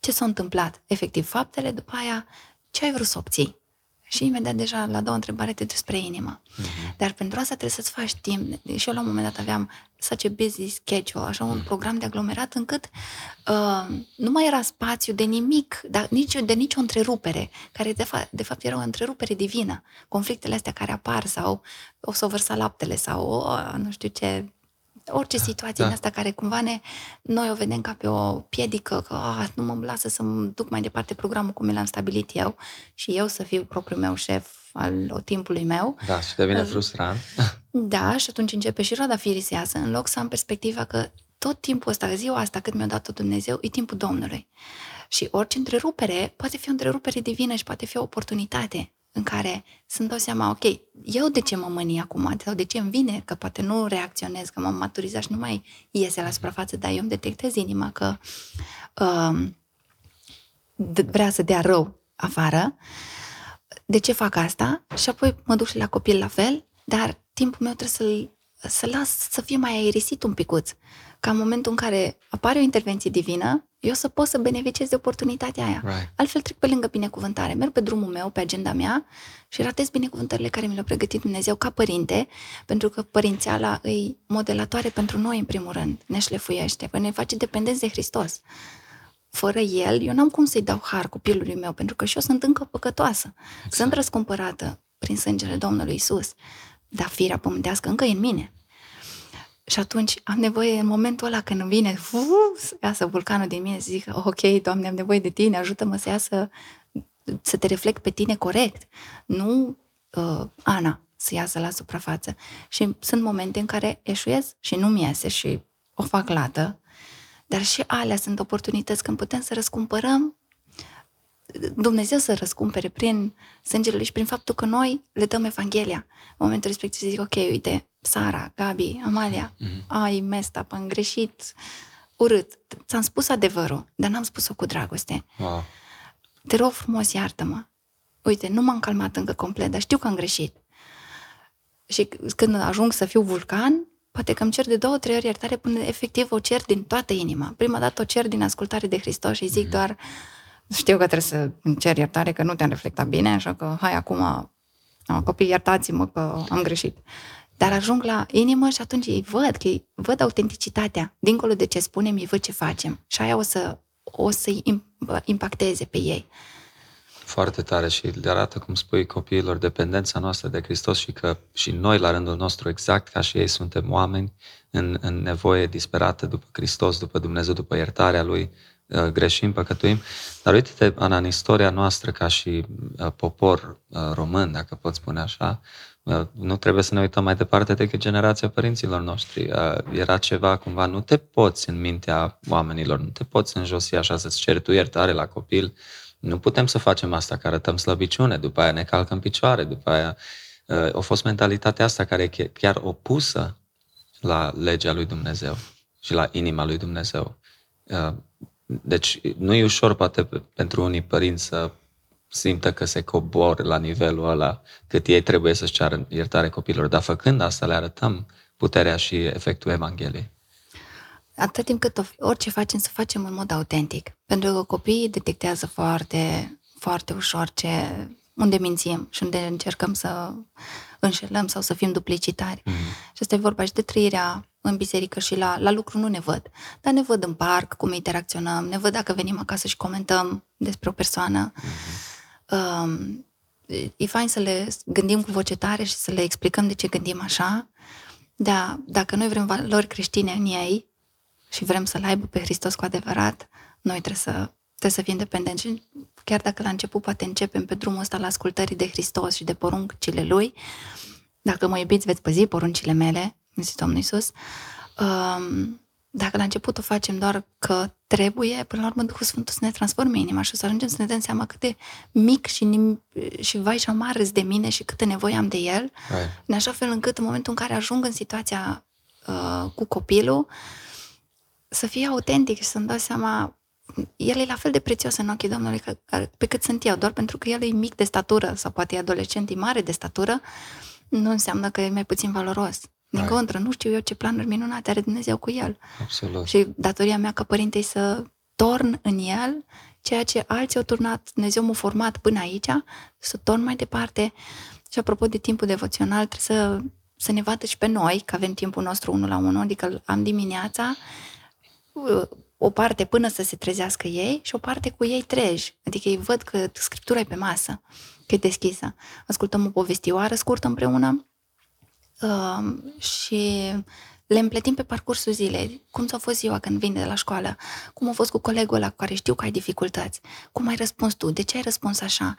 ce s-a întâmplat, efectiv faptele, după aia ce ai vrut să obții. Și imediat deja la două întrebare te duci spre inimă. Uh-huh. Dar pentru asta trebuie să-ți faci timp. Și eu la un moment dat aveam such a busy schedule, așa un uh-huh. program de aglomerat încât uh, nu mai era spațiu de nimic, dar nici, de nicio întrerupere, care de, fa- de fapt era o întrerupere divină. Conflictele astea care apar sau o să o vărsa laptele sau o, nu știu ce orice situație da. în asta care cumva ne, noi o vedem ca pe o piedică, că ah, nu mă lasă să-mi duc mai departe programul cum l-am stabilit eu și eu să fiu propriul meu șef al timpului meu. Da, și devine uh, frustrant. Da, și atunci începe și roada firii să iasă, în loc să am perspectiva că tot timpul ăsta, ziua asta cât mi-a dat Dumnezeu, e timpul Domnului. Și orice întrerupere poate fi o întrerupere divină și poate fi o oportunitate în care să-mi dau seama, ok, eu de ce mă mâni acum, sau de ce îmi vine, că poate nu reacționez, că m-am maturizat și nu mai iese la suprafață, dar eu îmi detectez inima că uh, vrea să dea rău afară. De ce fac asta? Și apoi mă duc și la copil la fel, dar timpul meu trebuie să-l să las să fie mai aerisit un picuț, ca în momentul în care apare o intervenție divină, eu să pot să beneficiez de oportunitatea aia. Right. Altfel trec pe lângă binecuvântare, merg pe drumul meu, pe agenda mea și ratez binecuvântările care mi le-a pregătit Dumnezeu ca părinte, pentru că părințiala îi modelatoare pentru noi, în primul rând, ne șlefuiește, că ne face dependenți de Hristos. Fără El, eu n-am cum să-i dau har copilului meu, pentru că și eu sunt încă păcătoasă. Exact. Sunt răscumpărată prin sângele Domnului Isus, dar firea pământească încă e în mine. Și atunci am nevoie în momentul ăla când îmi vine uf, să iasă vulcanul din mine, să zic, ok, Doamne, am nevoie de tine, ajută-mă să iasă, să te reflect pe tine corect. Nu uh, Ana să iasă la suprafață. Și sunt momente în care eșuez și nu-mi iese și o fac lată, dar și alea sunt oportunități când putem să răscumpărăm Dumnezeu să răscumpere prin sângele lui și prin faptul că noi le dăm Evanghelia. În momentul respectiv zic, ok, uite, Sara, Gabi, Amalia, mm-hmm. ai mesta, am greșit, urât. Ți-am spus adevărul, dar n-am spus-o cu dragoste. Wow. Te rog frumos, iartă-mă. Uite, nu m-am calmat încă complet, dar știu că am greșit. Și când ajung să fiu vulcan, poate că îmi cer de două, trei ori iertare până efectiv o cer din toată inima. Prima dată o cer din ascultare de Hristos și zic mm-hmm. doar știu că trebuie să îmi cer iertare, că nu te-am reflectat bine, așa că hai acum, copii, iertați-mă că am greșit. Dar ajung la inimă și atunci ei văd, că ei văd autenticitatea. Dincolo de ce spunem, ei văd ce facem. Și aia o să, o să impacteze pe ei. Foarte tare și le arată, cum spui, copiilor dependența noastră de Hristos și că și noi, la rândul nostru, exact ca și ei, suntem oameni în, în nevoie disperată după Hristos, după Dumnezeu, după iertarea Lui, uh, greșim, păcătuim. Dar uite-te, Ana, în istoria noastră ca și uh, popor uh, român, dacă pot spune așa, nu trebuie să ne uităm mai departe decât generația părinților noștri. Era ceva cumva, nu te poți în mintea oamenilor, nu te poți înjosi așa să-ți ceri tu iertare la copil. Nu putem să facem asta, că arătăm slăbiciune, după aia ne calcă în picioare, după aia a fost mentalitatea asta care e chiar opusă la legea lui Dumnezeu și la inima lui Dumnezeu. Deci nu e ușor poate pentru unii părinți să simtă că se cobor la nivelul ăla cât ei trebuie să-și ceară iertare copilor. Dar făcând asta le arătăm puterea și efectul Evangheliei. Atât timp cât orice facem, să facem în mod autentic. Pentru că copiii detectează foarte, foarte ușor ce, unde mințim și unde încercăm să înșelăm sau să fim duplicitari. Mm-hmm. Și asta e vorba și de trăirea în biserică și la, la lucru nu ne văd. Dar ne văd în parc, cum interacționăm, ne văd dacă venim acasă și comentăm despre o persoană. Mm-hmm um, e fain să le gândim cu voce tare și să le explicăm de ce gândim așa, dar dacă noi vrem valori creștine în ei și vrem să-L aibă pe Hristos cu adevărat, noi trebuie să, trebuie să fim dependenți. Și chiar dacă la început poate începem pe drumul ăsta la ascultării de Hristos și de poruncile Lui, dacă mă iubiți, veți păzi poruncile mele, zice Domnul Iisus, um, dacă la început o facem doar că trebuie, până la urmă Duhul Sfântul să ne transforme inima și să ajungem să ne dăm seama cât de mic și, nim- și vai și amar de mine și câtă nevoie am de el, right. în așa fel încât în momentul în care ajung în situația uh, cu copilul, să fie autentic și să-mi dau seama el e la fel de prețios în ochii Domnului că, pe cât sunt eu, doar pentru că el e mic de statură sau poate e adolescent, e mare de statură, nu înseamnă că e mai puțin valoros. Din contră, nu știu eu ce planuri minunate are Dumnezeu cu el. Absolut. Și datoria mea ca părinte e să torn în el ceea ce alții au turnat, Dumnezeu m-a format până aici, să torn mai departe. Și apropo de timpul devoțional, trebuie să, să ne vadă și pe noi, că avem timpul nostru unul la unul, adică am dimineața, o parte până să se trezească ei și o parte cu ei treji. Adică ei văd că Scriptura e pe masă, că e deschisă. Ascultăm o povestioară scurtă împreună, uh, și le împletim pe parcursul zilei. Cum ți-a fost ziua când vine de la școală? Cum a fost cu colegul ăla cu care știu că ai dificultăți? Cum ai răspuns tu? De ce ai răspuns așa?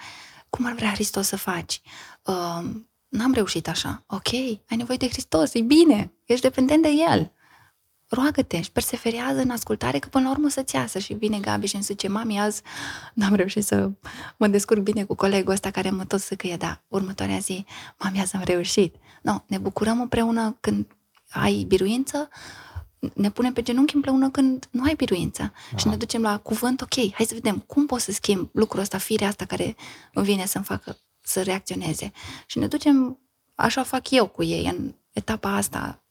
Cum ar vrea Hristos să faci? Uh, n-am reușit așa. Ok, ai nevoie de Hristos, e bine, ești dependent de El. Roagă-te și perseverează în ascultare că până la urmă să-ți iasă. Și vine Gabi și îmi zice, mami, azi n-am reușit să mă descurc bine cu colegul ăsta care mă tot să căie, da, următoarea zi, mami, azi am reușit. No, ne bucurăm împreună când ai biruință, ne punem pe genunchi împreună când nu ai biruință. Wow. Și ne ducem la cuvânt, ok, hai să vedem cum pot să schimb lucrul ăsta, firea asta care îmi vine să-mi facă să reacționeze. Și ne ducem, așa fac eu cu ei în etapa asta.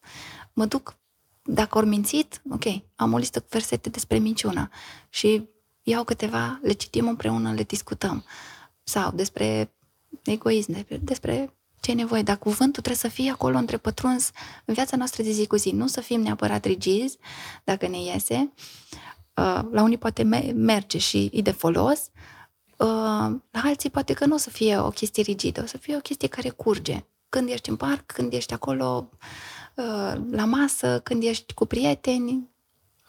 Mă duc, dacă ori mințit, ok, am o listă cu versete despre minciună și iau câteva, le citim împreună, le discutăm. Sau despre egoism, despre, despre ce e nevoie, dar cuvântul trebuie să fie acolo între pătruns în viața noastră de zi cu zi. Nu să fim neapărat rigizi, dacă ne iese. Uh, la unii poate merge și e de folos, uh, la alții poate că nu o să fie o chestie rigidă, o să fie o chestie care curge. Când ești în parc, când ești acolo uh, la masă, când ești cu prieteni.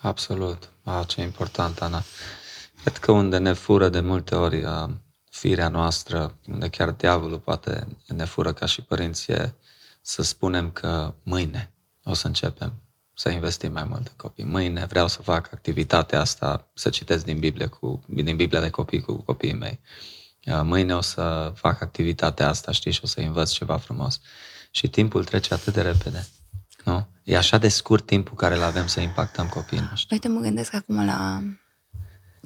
Absolut. Ah, ce important, Ana. Cred că unde ne fură de multe ori firea noastră, unde chiar diavolul poate ne fură ca și părinți, e să spunem că mâine o să începem. să investim mai mult în copii. Mâine vreau să fac activitatea asta, să citesc din Biblie, cu, din Biblia de copii cu copiii mei. Uh, mâine o să fac activitatea asta, știi, și o să învăț ceva frumos. Și timpul trece atât de repede. Nu? E așa de scurt timpul care îl avem să impactăm copiii noștri. Uite, mă gândesc acum la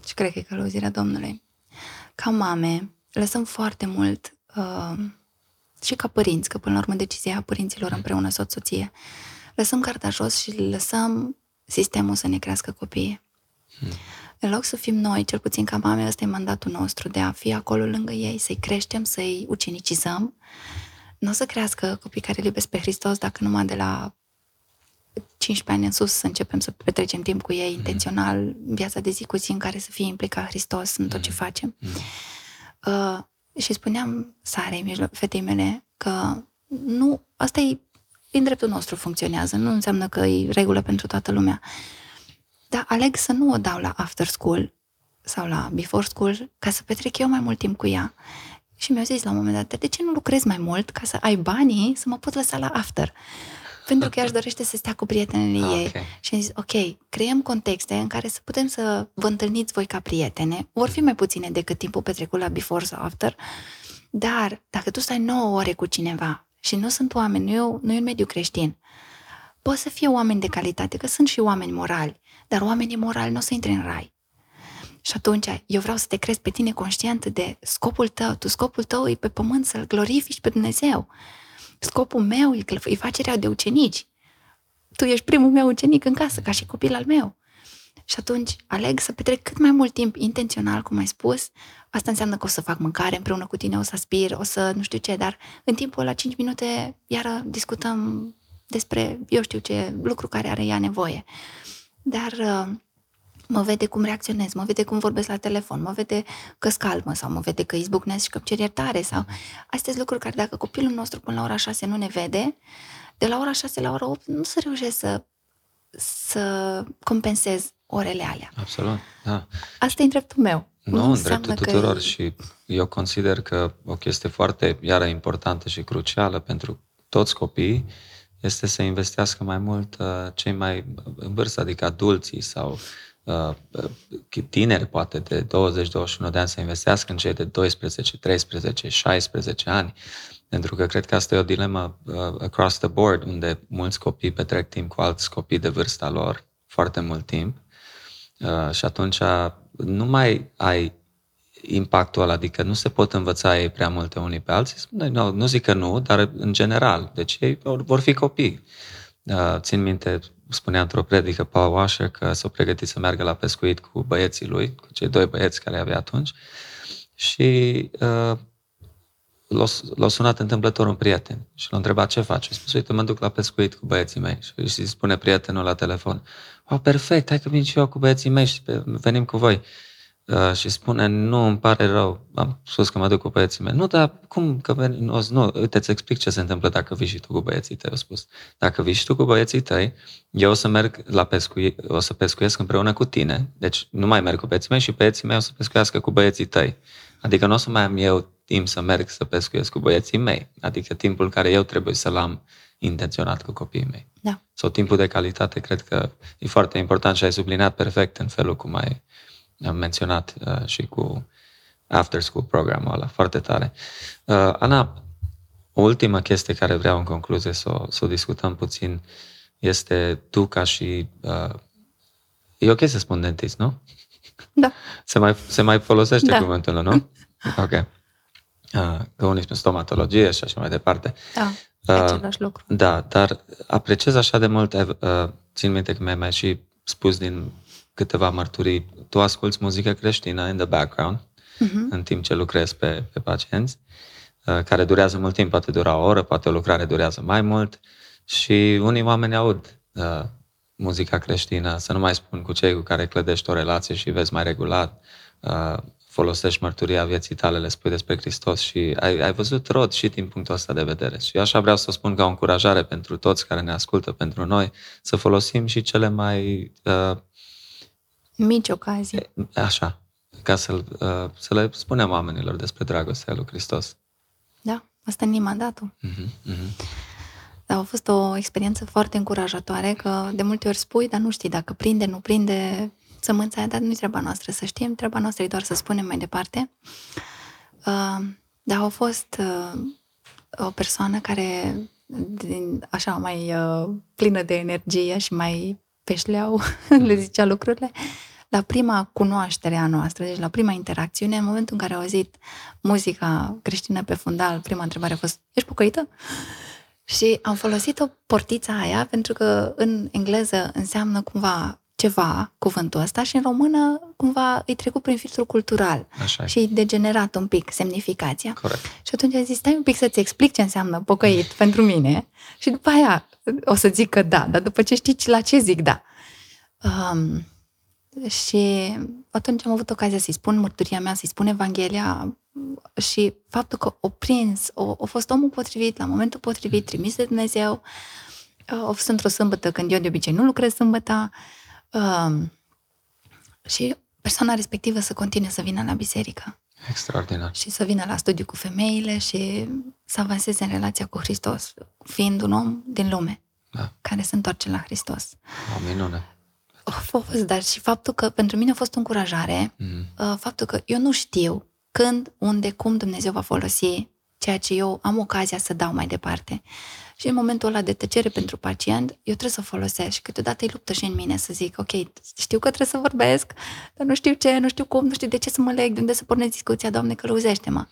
și cred că e călăuzirea Domnului. Ca mame, lăsăm foarte mult uh, și ca părinți, că până la urmă decizia părinților împreună soț-soție, lăsăm cartea jos și lăsăm sistemul să ne crească copiii. Hmm. În loc să fim noi, cel puțin ca mame, ăsta e mandatul nostru de a fi acolo lângă ei, să-i creștem, să-i ucenicizăm. Nu o să crească copii care iubesc pe Hristos dacă numai de la 15 ani în sus să începem să petrecem timp cu ei mm-hmm. intențional, în viața de zi cu zi în care să fie implicat Hristos în tot ce mhm. facem. Mm-hmm. Uh, și spuneam Sarei, fetei mele, că nu, asta e din dreptul nostru funcționează, nu înseamnă că e regulă pentru toată lumea. Dar aleg să nu o dau la after school sau la before school ca să petrec eu mai mult timp cu ea. Și mi-au zis la un moment dat, de ce nu lucrezi mai mult ca să ai banii să mă pot lăsa la after? Pentru că ea își dorește să stea cu prietenele okay. ei. Și am zis, ok, creăm contexte în care să putem să vă întâlniți voi ca prietene. Vor fi mai puține decât timpul petrecut la before sau after, dar dacă tu stai 9 ore cu cineva și nu sunt oameni, nu e, nu e un mediu creștin, poți să fie oameni de calitate, că sunt și oameni morali, dar oamenii morali nu o să intre în rai. Și atunci, eu vreau să te crezi pe tine conștient de scopul tău. Tu, scopul tău e pe pământ să-L glorifici pe Dumnezeu. Scopul meu e, e facerea de ucenici. Tu ești primul meu ucenic în casă, ca și copil al meu. Și atunci aleg să petrec cât mai mult timp intențional, cum ai spus. Asta înseamnă că o să fac mâncare împreună cu tine, o să aspir, o să nu știu ce, dar în timpul la 5 minute iară discutăm despre, eu știu ce, lucru care are ea nevoie. Dar uh, mă vede cum reacționez, mă vede cum vorbesc la telefon, mă vede că scalmă sau mă vede că izbucnesc și că cer iertare sau... Astea sunt lucruri care dacă copilul nostru până la ora 6 nu ne vede, de la ora 6 la ora 8 nu se reușește să, să compensez orele alea. Absolut, da. Asta e în dreptul meu. Nu, nu în dreptul tuturor e... și eu consider că o chestie foarte, iară, importantă și crucială pentru toți copiii este să investească mai mult uh, cei mai în vârstă, adică adulții sau Uh, tineri, poate de 20-21 de ani, să investească în cei de 12, 13, 16 ani. Pentru că cred că asta e o dilemă uh, across the board, unde mulți copii petrec timp cu alți copii de vârsta lor foarte mult timp. Uh, și atunci nu mai ai impactul ăla, adică nu se pot învăța ei prea multe unii pe alții. Nu, nu zic că nu, dar în general. Deci ei vor fi copii. Țin minte, spunea într-o predică Paul Washer că s-a pregătit să meargă la pescuit cu băieții lui, cu cei doi băieți care avea atunci și uh, l-a, l-a sunat întâmplător un prieten și l-a întrebat ce faci. A spus, uite, mă duc la pescuit cu băieții mei. Și îi spune prietenul la telefon, oh, perfect, hai că vin și eu cu băieții mei și venim cu voi. Uh, și spune, nu, îmi pare rău, am spus că mă duc cu băieții mei. Nu, dar cum că veni, nu, nu, uite, îți explic ce se întâmplă dacă vii și tu cu băieții tăi, au spus. Dacă vii și tu cu băieții tăi, eu o să merg la pescui, o să pescuiesc împreună cu tine, deci nu mai merg cu băieții mei și băieții mei o să pescuiască cu băieții tăi. Adică nu o să mai am eu timp să merg să pescuiesc cu băieții mei, adică timpul care eu trebuie să-l am intenționat cu copiii mei. Da. Sau timpul de calitate, cred că e foarte important și ai subliniat perfect în felul cum ai am menționat uh, și cu after school programul ăla, foarte tare. Uh, Ana, o ultimă chestie care vreau în concluzie să o, să o discutăm puțin este tu ca și... Uh, e ok să spun dentist, nu? Da. Se mai, se mai folosește da. cuvântul, nu? [LAUGHS] Ok. Uh, că unii spun stomatologie și așa mai departe. Da, uh, același lucru. Da, dar apreciez așa de mult, uh, țin minte că mi-ai mai și spus din câteva mărturii. Tu asculți muzică creștină in the background, uh-huh. în timp ce lucrezi pe, pe pacienți, uh, care durează mult timp, poate dura o oră, poate o lucrare durează mai mult și unii oameni aud uh, muzica creștină, să nu mai spun cu cei cu care clădești o relație și vezi mai regulat, uh, folosești mărturia vieții tale, le spui despre Hristos și ai, ai văzut rod și din punctul ăsta de vedere. Și eu așa vreau să spun ca o încurajare pentru toți care ne ascultă, pentru noi, să folosim și cele mai uh, Mici ocazii. Așa, ca să, uh, să le spunem oamenilor despre dragostea lui Hristos. Da, asta e mandatul. Uh-huh, uh-huh. Dar a fost o experiență foarte încurajatoare, că de multe ori spui, dar nu știi dacă prinde, nu prinde sămânța aia, dar nu-i treaba noastră să știm, treaba noastră e doar să spunem mai departe. Uh, dar a fost uh, o persoană care, din, așa, mai uh, plină de energie și mai peșleau, [LAUGHS] le zicea lucrurile, la prima cunoaștere a noastră, deci la prima interacțiune, în momentul în care au auzit muzica creștină pe fundal, prima întrebare a fost, ești pocăită? Și am folosit o portița aia pentru că în engleză înseamnă cumva ceva, cuvântul ăsta, și în română cumva îi trecut prin filtrul cultural Așa și degenerat un pic semnificația. Corect. Și atunci a zis, stai un pic să-ți explic ce înseamnă pocăit [LAUGHS] pentru mine și după aia o să zic că da, dar după ce știi la ce zic da. Um, și atunci am avut ocazia să-i spun mărturia mea, să-i spun Evanghelia și faptul că o prins, o, a fost omul potrivit, la momentul potrivit, trimis de Dumnezeu. A fost într-o sâmbătă, când eu de obicei nu lucrez sâmbătă. Um, și persoana respectivă să continue să vină la biserică Extraordinar. și să vină la studiu cu femeile și să avanseze în relația cu Hristos, fiind un om din lume Da. care se întoarce la Hristos. O minune. A fost, dar și faptul că pentru mine a fost o încurajare, Mm. uh, faptul că eu nu știu când, unde, cum Dumnezeu va folosi ceea ce eu am ocazia să dau mai departe. Și în momentul ăla de tăcere pentru pacient, eu trebuie să folosesc și câteodată îi luptă și în mine să zic, ok, știu că trebuie să vorbesc, dar nu știu ce, nu știu cum, nu știu de ce să mă leg, de unde să pornesc discuția, Doamne, călăuzește-mă.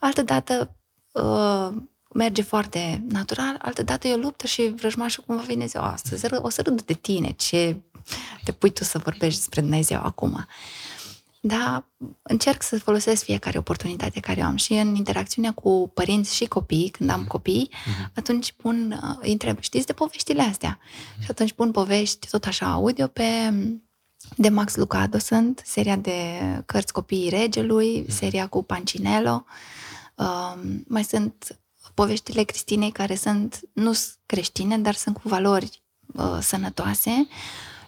Altă dată uh, merge foarte natural, altă dată eu luptă și vrăjmașul cumva vine ziua astăzi, ră- o să râd de tine, ce te pui tu să vorbești despre Dumnezeu acum. Da, încerc să folosesc fiecare oportunitate care o am și în interacțiunea cu părinți și copii, când am copii, atunci pun, uh, îi întreb, știți de poveștile astea? Și atunci pun povești tot așa audio pe de Max Lucado sunt, seria de cărți copiii regelui, seria cu Pancinello, um, mai sunt poveștile Cristinei care sunt, nu sunt creștine, dar sunt cu valori uh, sănătoase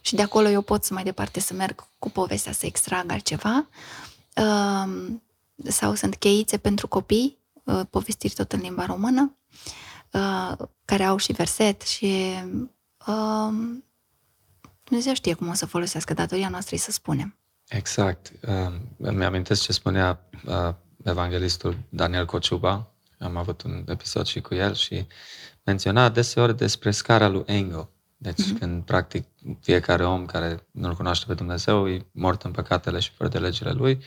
și de acolo eu pot să mai departe să merg cu povestea să extrag altceva. Um, sau sunt cheițe pentru copii, uh, povestiri tot în limba română, uh, care au și verset și um, Dumnezeu știe cum o să folosească datoria noastră e să spunem. Exact. Uh, îmi amintesc ce spunea uh, evanghelistul Daniel Cociuba. Am avut un episod și cu el și menționa deseori despre scara lui Engel. Deci mm-hmm. când practic fiecare om care nu-L cunoaște pe Dumnezeu e mort în păcatele și fără de legile lui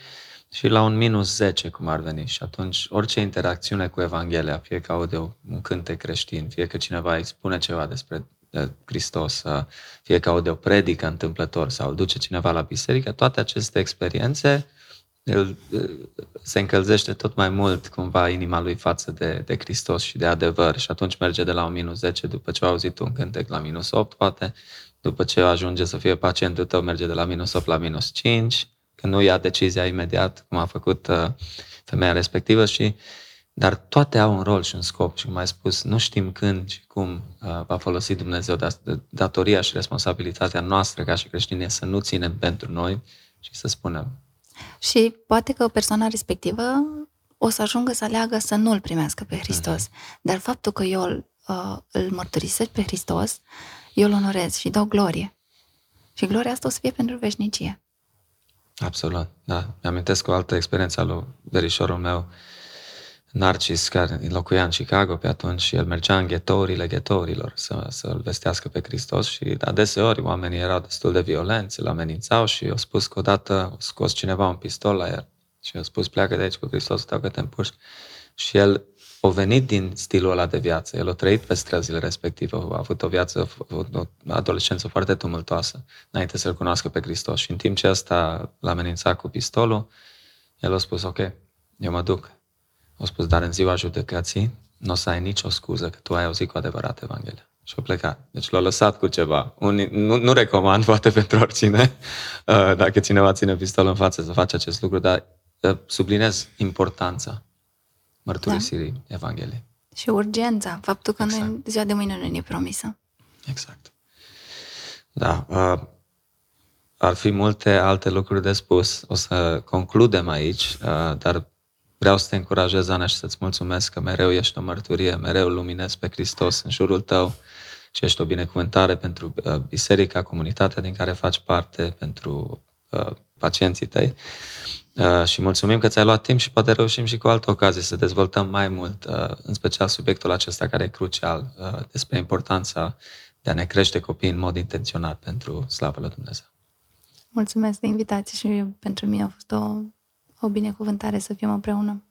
și la un minus 10 cum ar veni. Și atunci orice interacțiune cu Evanghelia, fie că aude un cântec creștin, fie că cineva îi spune ceva despre de Hristos, fie că aude o predică întâmplător sau duce cineva la biserică, toate aceste experiențe el se încălzește tot mai mult cumva inima lui față de, de Hristos și de adevăr și atunci merge de la un minus 10 după ce a auzit un cântec la minus 8 poate, după ce ajunge să fie pacientul tău merge de la minus 8 la minus 5, că nu ia decizia imediat cum a făcut uh, femeia respectivă și dar toate au un rol și un scop și cum ai spus, nu știm când și cum uh, va folosi Dumnezeu de datoria și responsabilitatea noastră ca și creștini să nu ținem pentru noi și să spunem și poate că persoana respectivă o să ajungă să aleagă să nu îl primească pe Hristos. Uh-huh. Dar faptul că eu uh, îl mărturisesc pe Hristos, eu îl onorez și dau glorie. Și gloria asta o să fie pentru veșnicie. Absolut, da. Mi-amintesc o altă experiență a lui verișorul meu, Narcis, care locuia în Chicago pe atunci și el mergea în ghetourile ghetourilor să, să-L vestească pe Hristos și adeseori oamenii erau destul de violenți, îl amenințau și au spus că odată a scos cineva un pistol la el și a spus pleacă de aici cu Hristos, stau că te împuști. Și el a venit din stilul ăla de viață, el a trăit pe străzile respective, a avut o viață, o adolescență foarte tumultoasă, înainte să-L cunoască pe Hristos. Și în timp ce asta l-a amenințat cu pistolul, el a spus, ok, eu mă duc, au spus, dar în ziua judecății nu o să ai nicio scuză că tu ai auzit cu adevărat Evanghelia. Și au plecat. Deci l-au lăsat cu ceva. Unii, nu, nu recomand, [LAUGHS] poate pentru oricine, [LAUGHS] uh, dacă cineva ține pistol în față să face acest lucru, dar uh, sublinez importanța mărturisirii da. Evangheliei. Și urgența, faptul că exact. noi, ziua de mâine nu ne promisă. Exact. Da. Uh, ar fi multe alte lucruri de spus. O să concludem aici, uh, dar vreau să te încurajez, Ana, și să-ți mulțumesc că mereu ești o mărturie, mereu luminezi pe Hristos în jurul tău și ești o binecuvântare pentru uh, biserica, comunitatea din care faci parte, pentru uh, pacienții tăi. Uh, și mulțumim că ți-ai luat timp și poate reușim și cu altă ocazie să dezvoltăm mai mult, uh, în special subiectul acesta care e crucial, uh, despre importanța de a ne crește copiii în mod intenționat pentru slavă lui Dumnezeu. Mulțumesc de invitație și pentru mine a fost o, o binecuvântare să fim împreună.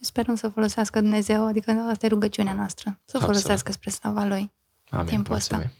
Sperăm să folosească Dumnezeu, adică asta e rugăciunea noastră, să Absolut. folosească spre slava Lui Amin. timpul ăsta. Mulțumim.